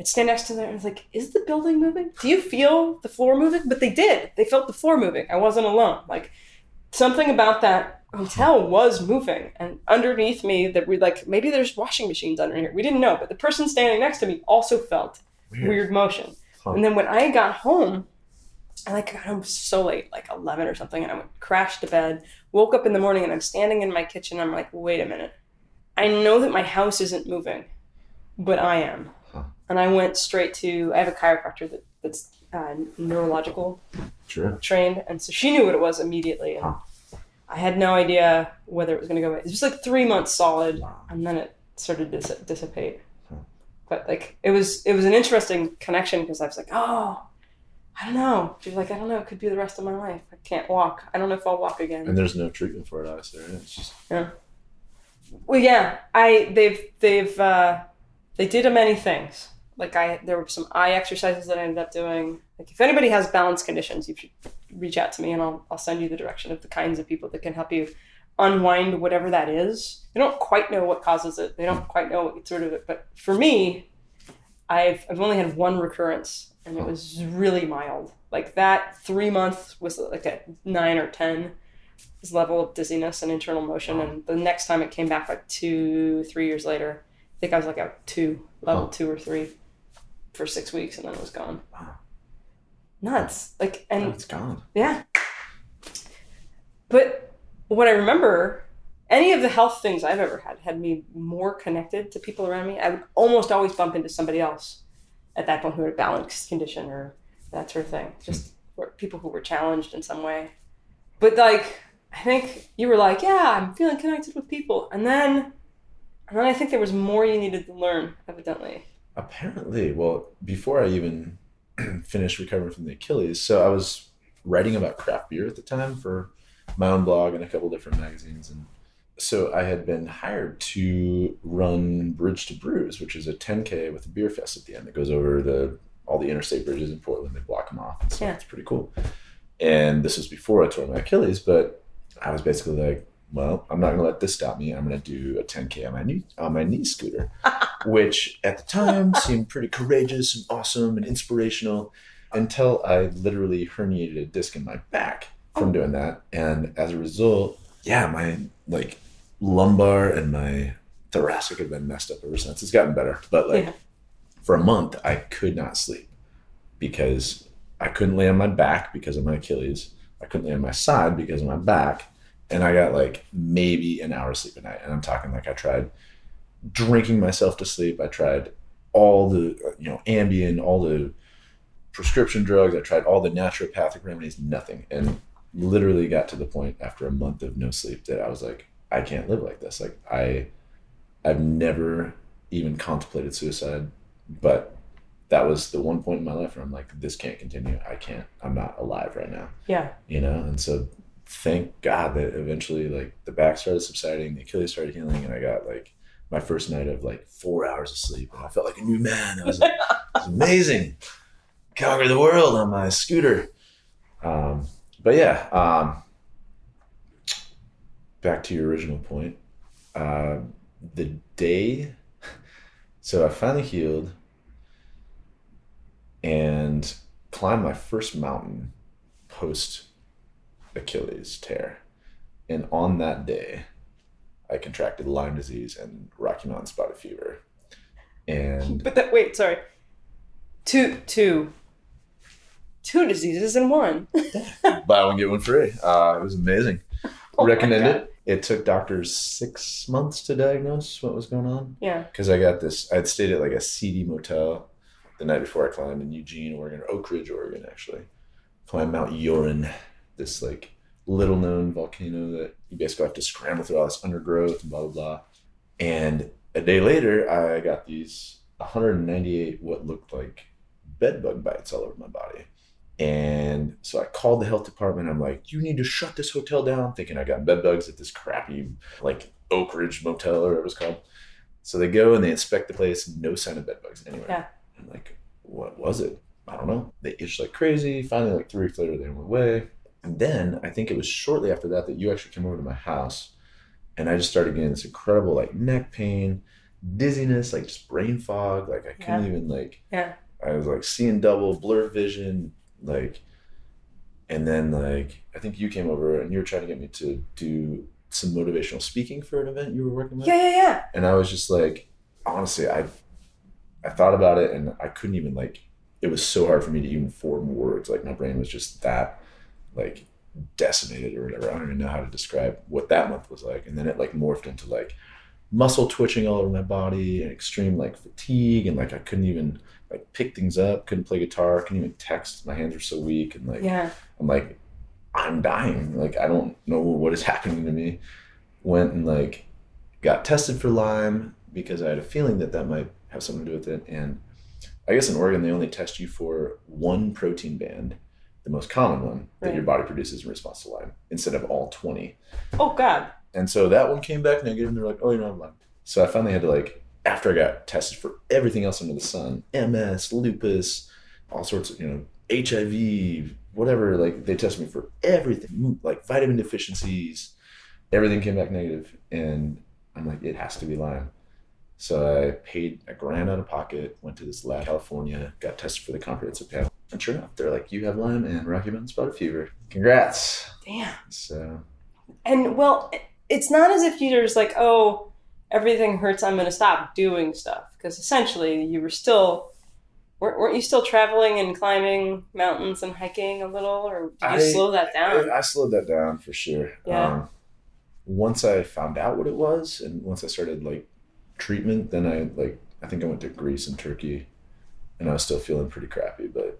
I'd stand next to them, and I was like, "Is the building moving? Do you feel the floor moving?" But they did. They felt the floor moving. I wasn't alone. Like something about that hotel was moving, and underneath me, that we like maybe there's washing machines under here. We didn't know, but the person standing next to me also felt Weird. weird motion. Huh. And then when I got home, I like got home so late, like eleven or something, and I went crashed to bed. Woke up in the morning and I'm standing in my kitchen. I'm like, wait a minute, I know that my house isn't moving, but I am. Huh. And I went straight to. I have a chiropractor that, that's uh, neurological trained, and so she knew what it was immediately. And Huh. I had no idea whether it was going to go away. It was like three months solid, Wow. and then it started to dis- dissipate. Huh. But like it was, it was an interesting connection because I was like, oh, I don't know. She's like, I don't know. It could be the rest of my life. I can't walk. I don't know if I'll walk again. And there's no treatment for it, obviously. Right? It's just yeah. Well, yeah, I they've they've uh, they did many things. Like I, there were some eye exercises that I ended up doing. Like if anybody has balance conditions, you should reach out to me, and I'll I'll send you the direction of the kinds of people that can help you unwind whatever that is. They don't quite know what causes it. They don't quite know what rid of it. But for me, I've I've only had one recurrence, and it was really mild. Like that three months was like a nine or ten his level of dizziness and internal motion. And the next time it came back, like two, three years later, I think I was like at two, level Huh. two or three, for six weeks, and then it was gone. Wow. Nuts. Like, oh, and it's gone. yeah. But what I remember, any of the health things I've ever had had me more connected to people around me. I would almost always bump into somebody else at that point who had a balanced condition or that sort of thing. Just hmm. were people who were challenged in some way. But like, I think you were like, yeah, I'm feeling connected with people, and then, and then I think there was more you needed to learn, evidently. Apparently, well, before I even finished recovering from the Achilles, so I was writing about craft beer at the time for my own blog and a couple different magazines, and so I had been hired to run Bridge to Brews, which is a 10k with a beer fest at the end that goes over the all the interstate bridges in Portland. They block them off, and so Yeah. it's pretty cool. And this was before I tore my Achilles, but I was basically like, well, I'm not gonna let this stop me. I'm gonna do a 10k on my knee on my knee scooter, which at the time seemed pretty courageous and awesome and inspirational, until I literally herniated a disc in my back from doing that, and as a result, yeah, my like lumbar and my thoracic have been messed up ever since. It's gotten better, but like Yeah. for a month, I could not sleep because I couldn't lay on my back because of my Achilles. I couldn't lay on my side because of my back. And I got like maybe an hour sleep a night. And I'm talking like I tried drinking myself to sleep. I tried all the, you know, Ambien, all the prescription drugs. I tried all the naturopathic remedies, nothing. And literally got to the point after a month of no sleep that I was like, I can't live like this. Like I, I've never even contemplated suicide, but that was the one point in my life where I'm like, this can't continue. I can't. I'm not alive right now. Yeah. You know, and so thank God that eventually like the back started subsiding, the Achilles started healing, and I got like my first night of like four hours of sleep, and I felt like a new man. I was, like, it was amazing. Conquer the world on my scooter. Um, but yeah, um, back to your original point. Uh, the day, so I finally healed and climbed my first mountain post Achilles tear. And on that day, I contracted Lyme disease and Rocky Mountain spotted fever. And But that wait, sorry. Two two two diseases in one. buy one get one free. Uh, it was amazing. Oh Recommend it. It took doctors six months to diagnose what was going on Yeah. because I got this. I'd stayed at like a seedy motel the night before I climbed in Eugene, Oregon, or Oakridge, Oregon, actually. Climbed Mount Yoran, this like little known volcano that you basically have to scramble through all this undergrowth and blah blah blah. And a day later, I got these 198 what looked like bed bug bites all over my body. And so I called the health department. I'm like, you need to shut this hotel down, thinking I got bed bugs at this crappy like Oakridge Motel or whatever it's called. So they go and they inspect the place, no sign of bed bugs anywhere. Yeah. I'm like, what was it? I don't know. They itched like crazy. Finally, like three weeks later, they went away. And then I think it was shortly after that that you actually came over to my house, and I just started getting this incredible like neck pain, dizziness, like just brain fog. Like I couldn't Yeah. even like. Yeah. I was like seeing double, blurred vision, like, and then like I think you came over and you were trying to get me to do some motivational speaking for an event you were working with Yeah, yeah, yeah. and I was just like, honestly, I, I thought about it and I couldn't even like. It was so hard for me to even form words. Like my brain was just that, like, decimated or whatever. I don't even know how to describe what that month was like. And then it like morphed into like muscle twitching all over my body and extreme like fatigue and like I couldn't even like pick things up. Couldn't play guitar. Couldn't even text. My hands were so weak and like Yeah. I'm like, I'm dying. Like, I don't know what is happening to me. Went and like got tested for Lyme because I had a feeling that that might have something to do with it. And I guess in Oregon, they only test you for one protein band, the most common one that Right. your body produces in response to Lyme, instead of all 20. Oh God. And so that one came back negative, and they're like, "Oh, you're not Lyme." So I finally had to like, after I got tested for everything else under the sun, MS, lupus, all sorts of you know, HIV, whatever. Like they tested me for everything, like vitamin deficiencies. Everything came back negative, and I'm like, it has to be Lyme. So I paid a grand out of pocket, went to this lab in California, got tested for the comprehensive panel. And sure enough, they're like, you have Lyme and Rocky Mountain spotted fever. Congrats. Damn. So And well, it's not as if you're just like, oh, everything hurts. I'm going to stop doing stuff because essentially you were still. weren't weren't you still traveling and climbing mountains and hiking a little, or did you I- slow that down? I, I slowed that down for sure. Yeah. Um, once I found out what it was, and once I started like treatment, then I like I think I went to Greece and Turkey, and I was still feeling pretty crappy. But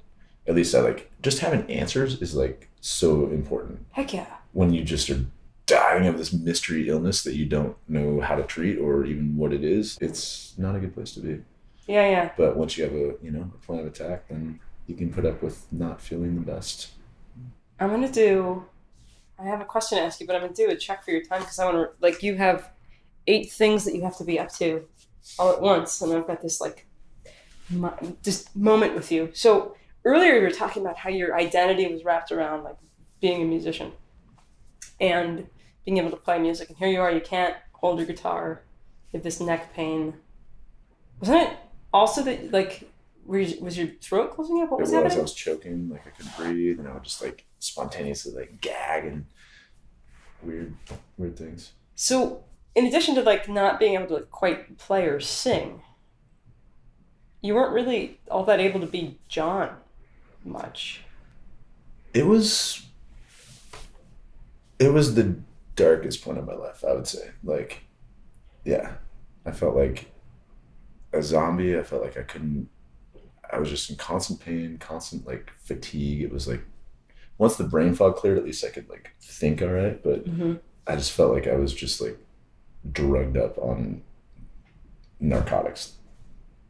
at least I like just having answers is like so important Heck yeah. when you just are dying of this mystery illness that you don't know how to treat or even what it is. It's not a good place to be. Yeah, yeah. But once you have a you know a plan of attack, then you can put up with not feeling the best. I'm gonna do. I have a question to ask you, but I'm gonna do a check for your time because I want to. Like, you have eight things that you have to be up to all at once, and I've got this like mo- this moment with you. So earlier you were talking about how your identity was wrapped around like being a musician and being able to play music, and here you are, you can't hold your guitar, you have this neck pain. Wasn't it also that like? Were you, was your throat closing up? What was was. I was choking, like I couldn't breathe, and I would just like spontaneously like gag and weird, weird things. So, in addition to like not being able to like, quite play or sing, you weren't really all that able to be Jon much. It was, it was the darkest point of my life. I would say, like, yeah, I felt like a zombie. I felt like I couldn't. I was just in constant pain, constant like fatigue. It was like once the brain fog cleared, at least I could like think all right. But Mm-hmm. I just felt like I was just like drugged up on narcotics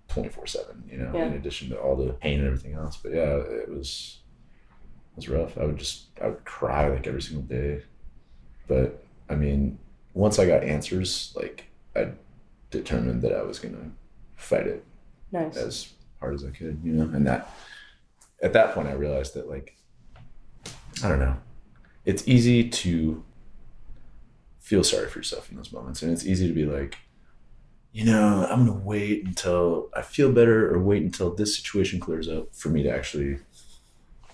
24 7, you know, Yeah. in addition to all the pain and everything else. But yeah, it was, it was rough. I would just, I would cry like every single day. But I mean, once I got answers, like I determined that I was going to fight it Nice. as hard as I could, you know, and that at that point I realized that like I don't know. It's easy to feel sorry for yourself in those moments and it's easy to be like you know, I'm going to wait until I feel better or wait until this situation clears up for me to actually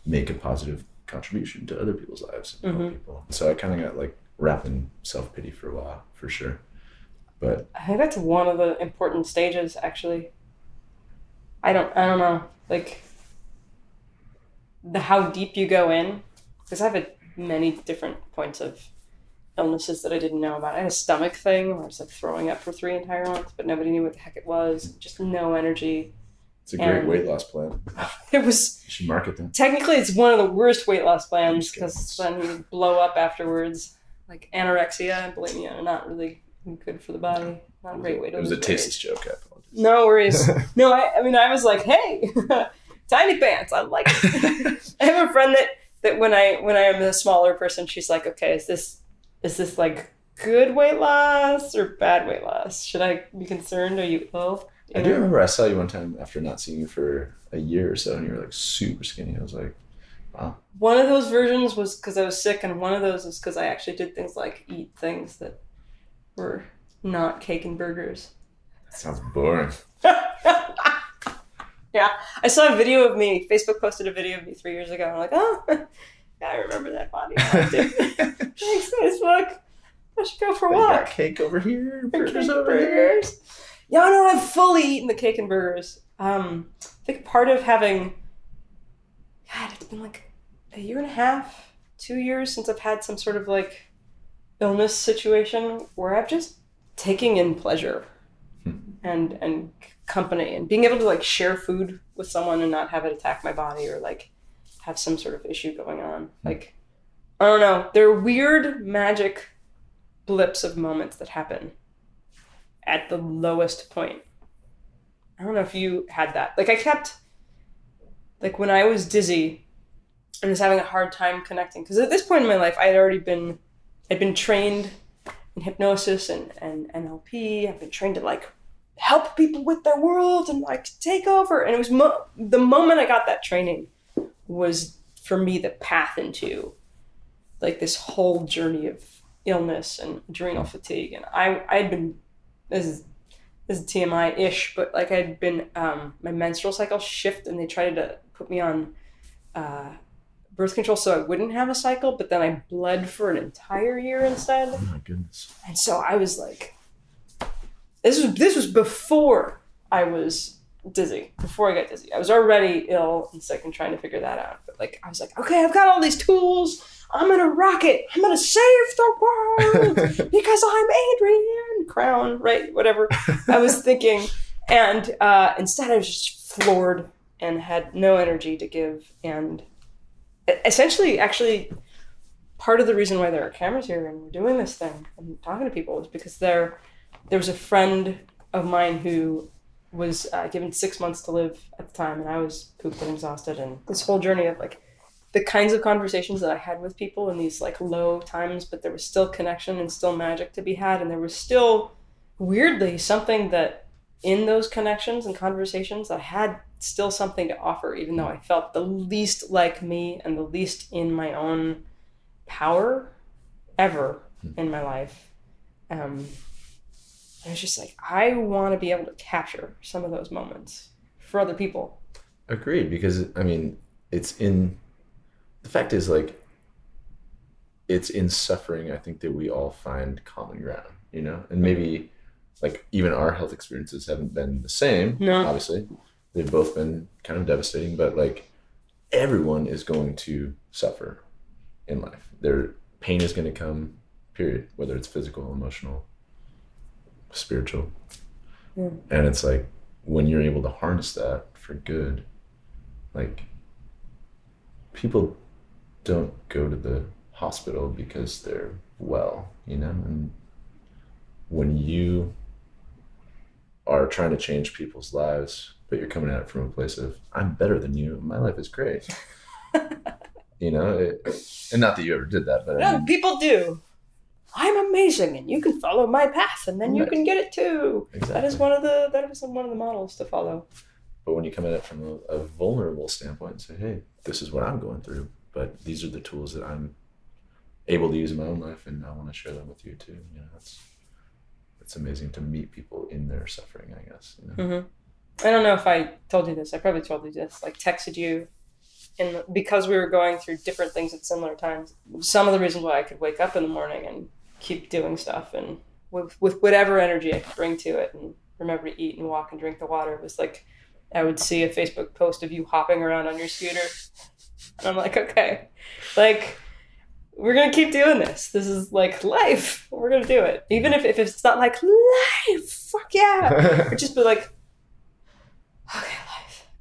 make a positive contribution to other people's lives and help Mhm. people. So I kind of got like wrapped in self pity for a while, for sure. But I think that's one of the important stages, actually. I don't, I don't know, like the how deep you go in, because I've had many different points of illnesses that I didn't know about. I had a stomach thing where I was like throwing up for three entire months, but nobody knew what the heck it was. Just no energy. it's a great And- weight loss plan. It was You should market them. technically it's one of the worst weight loss plans because then you blow up afterwards. Like anorexia and bulimia are not really good for the body. Not a great way to It was a tasteless joke. I apologize. No worries. no, I, I mean, I was like, hey, tiny pants. I like it. I have a friend that, that when I when I am a smaller person, she's like, okay, is this is this like good weight loss or bad weight loss? Should I be concerned? Are you ill? I do remember I saw you one time after not seeing you for a year or so, and you were like super skinny. I was like, wow. One of those versions was because I was sick, and one of those is because I actually did things like eat things that were not cake and burgers. That sounds boring. yeah, I saw a video of me. Facebook posted a video of me three years ago. I'm like, oh, I remember that body. Thanks, Facebook. I should go for a walk. cake over here, burgers over here. Y'all know I've fully eaten the cake and burgers. Um, I think part of having, God, it's been like a year and a half, two years since I've had some sort of like illness situation where I've just taking in pleasure Hmm. and and company and being able to like share food with someone and not have it attack my body or like have some sort of issue going on. Like I don't know, there are weird magic blips of moments that happen at the lowest point. I don't know if you had that. Like I kept like when I was dizzy and was having a hard time connecting because at this point in my life I had already been I'd been trained in hypnosis and, and NLP. I've been trained to like help people with their world and like take over. And it was mo- the moment I got that training was for me the path into like this whole journey of illness and adrenal fatigue. And I I'd been this is this is TMI ish, but like I'd been um, my menstrual cycle shift and they tried to put me on uh, birth control so I wouldn't have a cycle, but then I bled for an entire year instead. Oh my goodness. And so I was like, this was this was before I was dizzy. Before I got dizzy, I was already ill and sick and trying to figure that out. But like, I was like, okay, I've got all these tools. I'm gonna rock it. I'm gonna save the world because I'm Adrian Crown, right? Whatever I was thinking. And uh, instead, I was just floored and had no energy to give. And essentially, actually, part of the reason why there are cameras here and we're doing this thing and talking to people is because there, there was a friend of mine who was uh, given six months to live at the time, and I was pooped and exhausted. And this whole journey of like the kinds of conversations that I had with people in these like low times, but there was still connection and still magic to be had, and there was still weirdly something that in those connections and conversations I had still something to offer, even though I felt the least like me and the least in my own power ever in my life. Um, I was just like, I want to be able to capture some of those moments for other people. Agreed, because I mean, it's in the fact is like it's in suffering. I think that we all find common ground, you know, and maybe like even our health experiences haven't been the same. No. obviously, they've both been kind of devastating, but like everyone is going to suffer in life. Their pain is going to come. Period. Whether it's physical, emotional, spiritual, Yeah. and it's like when you're able to harness that for good like people don't go to the hospital because they're well you know and when you are trying to change people's lives but you're coming at it from a place of i'm better than you my life is great you know it, and not that you ever did that but I mean, people do. I'm amazing, and you can follow my path, and then you Right. can get it too. That is one of the that is one of the models to follow. But when you come at it from a, a vulnerable standpoint and say, hey, this is what I'm going through, but these are the tools that I'm able to use in my own life, and I want to share them with you too. You know, it's it's amazing to meet people in their suffering. I guess. You know? hmm I don't know if I told you this. I probably told you this. Like texted you and because we were going through different things at similar times, some of the reasons why I could wake up in the morning and keep doing stuff and with, with whatever energy I could bring to it and remember to eat and walk and drink the water it was like I would see a Facebook post of you hopping around on your scooter. And I'm like, okay, like we're gonna keep doing this. This is like life. We're gonna do it. Even if, if it's not like life, fuck yeah. Or just be like, okay,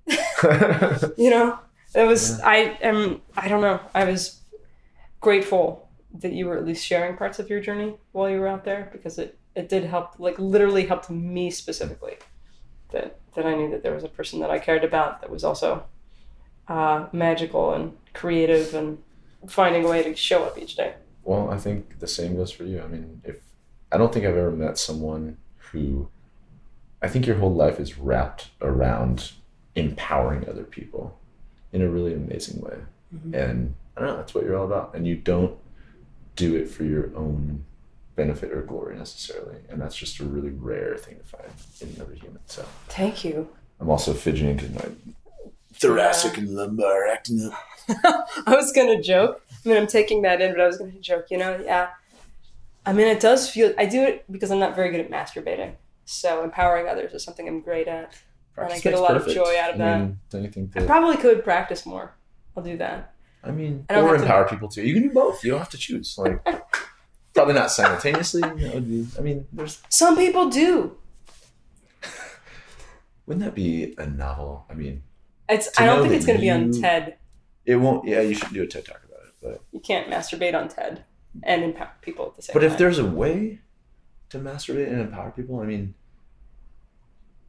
life. you know? It was I am I don't know. I was grateful that you were at least sharing parts of your journey while you were out there because it, it did help like literally helped me specifically. That that I knew that there was a person that I cared about that was also uh, magical and creative and finding a way to show up each day. Well, I think the same goes for you. I mean, if I don't think I've ever met someone who I think your whole life is wrapped around empowering other people in a really amazing way. Mhm. And I don't know, that's what you're all about. And you don't do it for your own benefit or glory necessarily. And that's just a really rare thing to find in another human. So Thank you. I'm also fidgeting because my thoracic and lumbar acting up. I was gonna joke. I mean, I'm taking that in, but I was gonna joke. You know, yeah. I mean, it does feel. I do it because I'm not very good at masturbating. So empowering others is something I'm great at. And I get a lot of joy out of I that. mean, think I probably could practice more. I'll do that. I mean, I or have to- empower people too. You can do both. You don't have to choose. Like, probably not simultaneously. That would be. I mean, there's. Some people do. Wouldn't that be a novel? I mean, It's. I don't think it's gonna be on TED. it won't. Yeah, you should do a TED talk about it. But You can't masturbate on TED and empower people at the same time. but time. if there's a way to masturbate and empower people, I mean,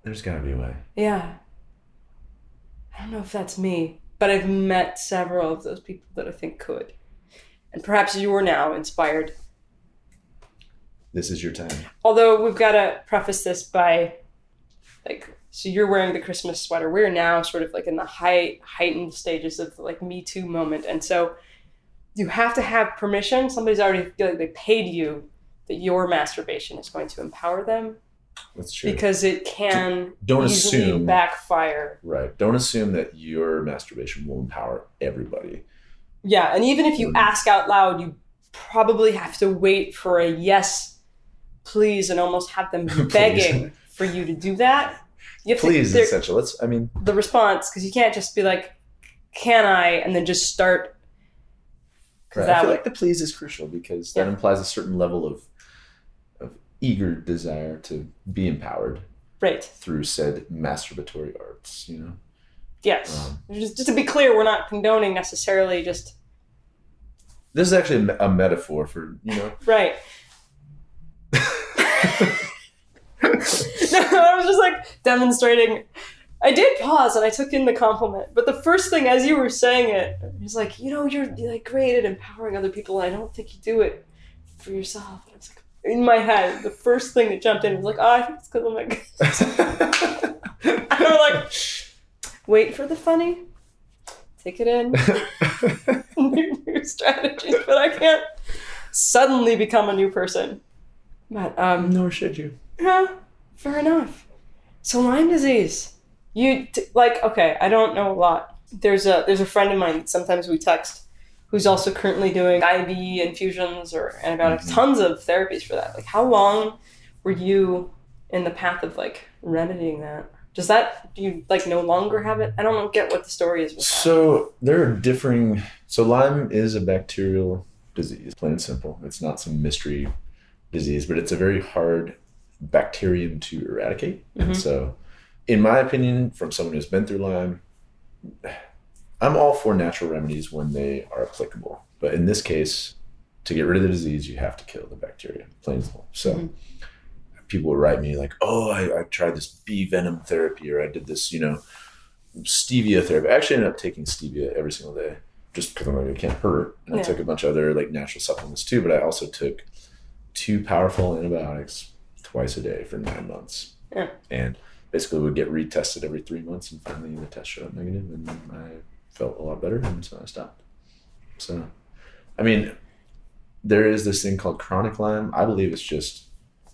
there's got to be a way. Yeah. I don't know if that's me, but I've met several of those people that I think could. And perhaps you're now inspired. This is your time. Although we've got to preface this by, like, so you're wearing the Christmas sweater. We're now sort of like in the high heightened stages of the, like Me Too moment, and so you have to have permission. Somebody's already feel like they paid you that your masturbation is going to empower them That's true. because it can Don't assume. backfire. Right. Don't assume that your masturbation will empower everybody. Yeah, and even if you Mm. ask out loud, you probably have to wait for a yes, please, and almost have them begging for you to do that. You Please, to, essential. Let's. I mean, the response because you can't just be like, "Can I?" and then just start. right. I feel would, like the please is crucial because that implies a certain level of eager desire to be empowered right? through said masturbatory arts. You know. Yes. Um, just, just to be clear, we're not condoning necessarily just this is actually a, a metaphor for you know. right. no, I was just like demonstrating. I did pause and I took in the compliment, but the first thing as you were saying it, was like, you know, you're, you're like great at empowering other people, and I don't think you do it for yourself. And I was like, in my head, the first thing that jumped in was like, oh, I think it's because I'm like, I was like, wait for the funny, take it in, new, new strategies, but I can't suddenly become a new person. But um, Nor should you. yeah, fair enough. So Lyme disease. You t- like okay? I don't know a lot. There's a there's a friend of mine sometimes we text, who's also currently doing IV infusions or antibiotics. Mhm. Tons of therapies for that. Like, how long were you in the path of like remedying that? Does that do you like no longer have it? I don't get what the story is. So there are differing. So Lyme is a bacterial disease, plain and simple. It's not some mystery disease, but it's a very hard bacterium to eradicate. Mhm. And so, in my opinion, from someone who's been through Lyme, I'm all for natural remedies when they are applicable. But in this case, to get rid of the disease, you have to kill the bacteria, plain and simple. So. Mhm. People would write me like, "Oh, I, I tried this bee venom therapy, or I did this, you know, stevia therapy. I actually ended up taking stevia every single day just because I'm like, it can't hurt. And I took a bunch of other like natural supplements too, but I also took two powerful antibiotics twice a day for nine months. Yeah. And basically would get retested every three months and finally the test showed up negative and I felt a lot better and so I stopped. So, I mean, there is this thing called chronic Lyme. I believe it's just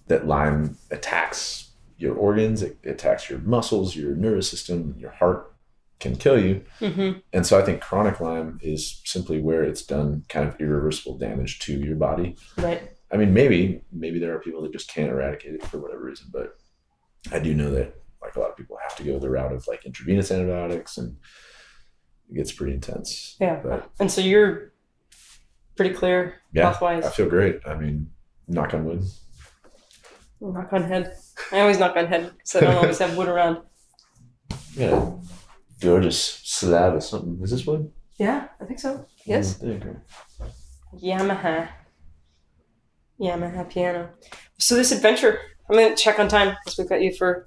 that Lyme attacks your organs, it attacks your muscles, your nervous system, your heart, can kill you. Mm-hmm. And so I think chronic Lyme is simply where it's done kind of irreversible damage to your body. Right. I mean, maybe maybe there are people that just can't eradicate it for whatever reason, but I do know that like a lot of people have to go the route of like intravenous antibiotics, and it gets pretty intense. Yeah. But And so you're pretty clear Yeah, health wise. I feel great. I mean, knock on wood. Knock on head. I always knock on head because I don't always have wood around. Yeah, gorgeous slab or something. Is this wood? Yeah, I think so. Yes. Mm. Yamaha. Yamaha piano. So this adventure, I'm gonna check on time because we've got you for a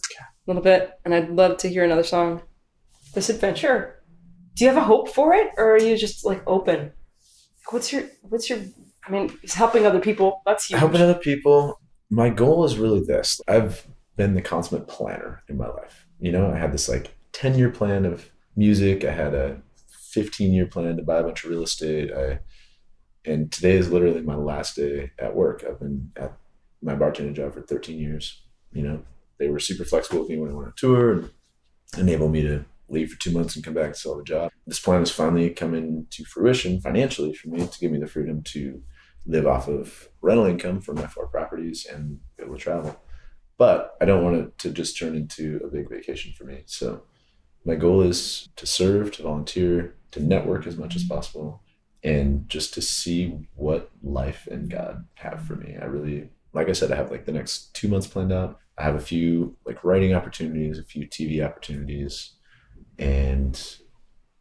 little bit, and I'd love to hear another song. This adventure, do you have a hope for it, or are you just like open? What's your What's your? I mean, it's helping other people. That's huge. helping other people my goal is really this i've been the consummate planner in my life you know i had this like 10 year plan of music i had a 15 year plan to buy a bunch of real estate i and today is literally my last day at work i've been at my bartending job for 13 years you know they were super flexible with me when i went on tour and enabled me to leave for two months and come back and sell the job this plan is finally coming to fruition financially for me to give me the freedom to live off of rental income from my four properties and be able to travel. But I don't want it to just turn into a big vacation for me. So my goal is to serve, to volunteer, to network as much as possible, and just to see what life and God have for me. I really, like I said, I have like the next two months planned out. I have a few like writing opportunities, a few TV opportunities, and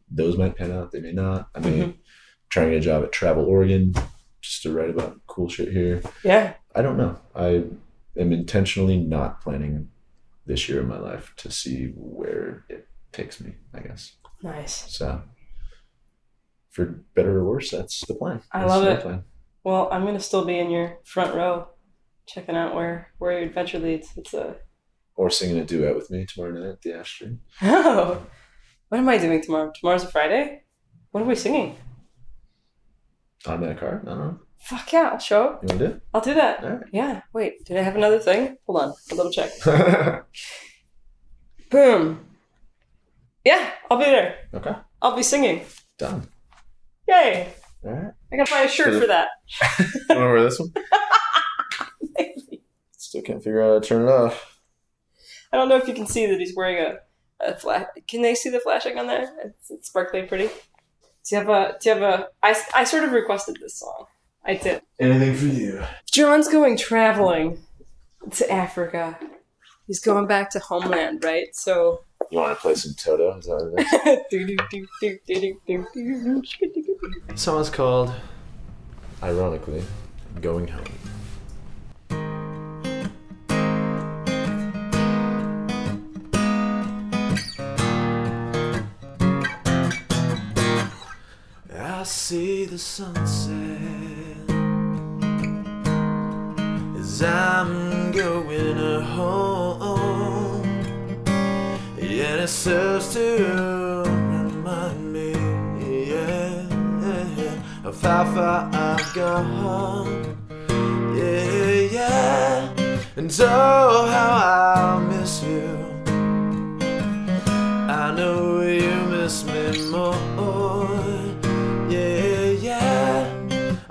those might pan out. They may not. I may Mhm. try and get a job at Travel Oregon just to write about cool shit here. Yeah. I don't know. I am intentionally not planning this year of my life to see where it takes me, I guess. Nice. So, for better or worse, that's the plan. I That's love it. Plan. Well, I'm gonna still be in your front row, checking out where where your adventure leads. It's a Or singing a duet with me tomorrow night at the Ash Tree. oh. What am I doing tomorrow? Tomorrow's a Friday. What are we singing? Automatic car? I don't know. Fuck yeah, I'll show up. You want to do it? I'll do that. it? Yeah. Wait, did I have another thing? Hold on. A little check. Boom. Yeah, I'll be there. okay. I'll be singing. Done. Yay! All right. I gotta buy a shirt So- for that. You want to wear this one? Still can't figure out how to turn it off. I don't know if you can see that he's wearing a, a flash. Can they see the flashing on there? It's, it's sparkly and pretty. Do you have a? Do you have a? I, I sort of requested this song. I did. Anything for you. Jon's going traveling to Africa. He's going back to homeland, right? So. You want to play some Toto? Is that what it is? The song is called, ironically, Going Home. I see the sunset as I'm going home. And it serves to remind me, yeah, of how far I've gone. Yeah, yeah. And oh, how I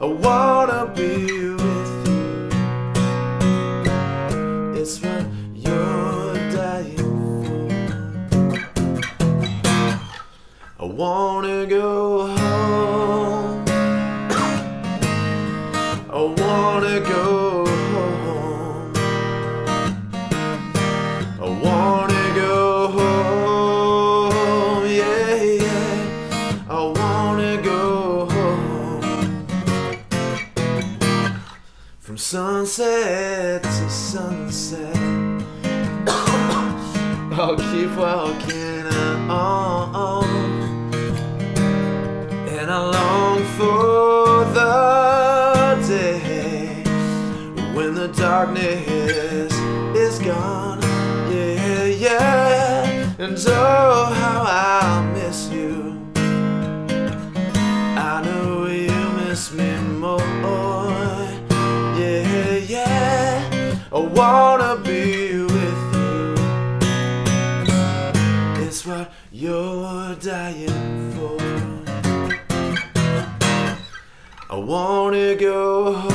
I wanna be with you. It's what you're dying for. I wanna go home. For the day when the darkness is gone. Yeah, yeah. And oh, how I wanna go home.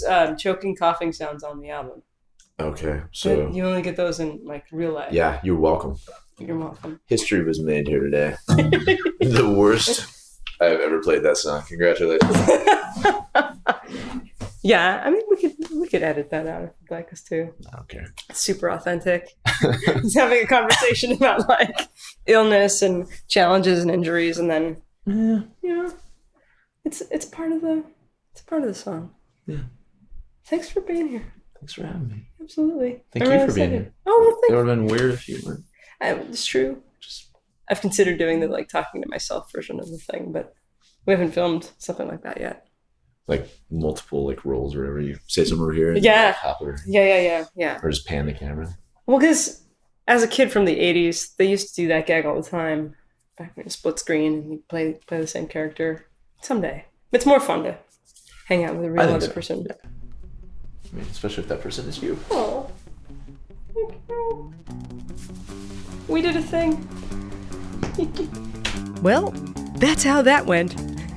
Those um, choking, coughing sounds on the album. okay, so you only get those in like real life. yeah, you're welcome. You're welcome. History was made here today. the worst I've ever played that song. Congratulations. yeah, I mean we could we could edit that out if you'd like us to. I don't care. It's super authentic. He's having a conversation about like illness and challenges and injuries, and then Yeah. you know, it's it's part of the it's part of the song. Yeah. Thanks for being here. Thanks for having me. Absolutely. Thank I you really for being here. Oh, well, thank you. It would have been weird if you weren't. I, it's true. Just I've considered doing the like talking to myself version of the thing, but we haven't filmed something like that yet. Like multiple like roles or whatever. You say something over here. And Yeah. Over. Yeah, yeah, yeah, yeah. Or just pan the camera. Well, because as a kid from the '80s, they used to do that gag all the time. Back when it split screen and you play play the same character. Someday, it's more fun to hang out with a real I think other so. person. I mean, especially if that person is you. Oh, thank you. We did a thing. Well, that's how that went.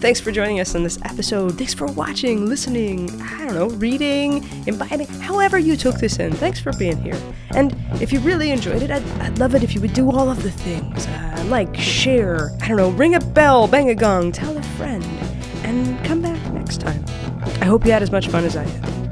Thanks for joining us on this episode. Thanks for watching, listening, I don't know, reading, imbibing, however you took this in. Thanks for being here. And if you really enjoyed it, I'd, I'd love it if you would do all of the things uh, like share, I don't know, ring a bell, bang a gong, tell a friend, and come back next time. I hope you had as much fun as I did.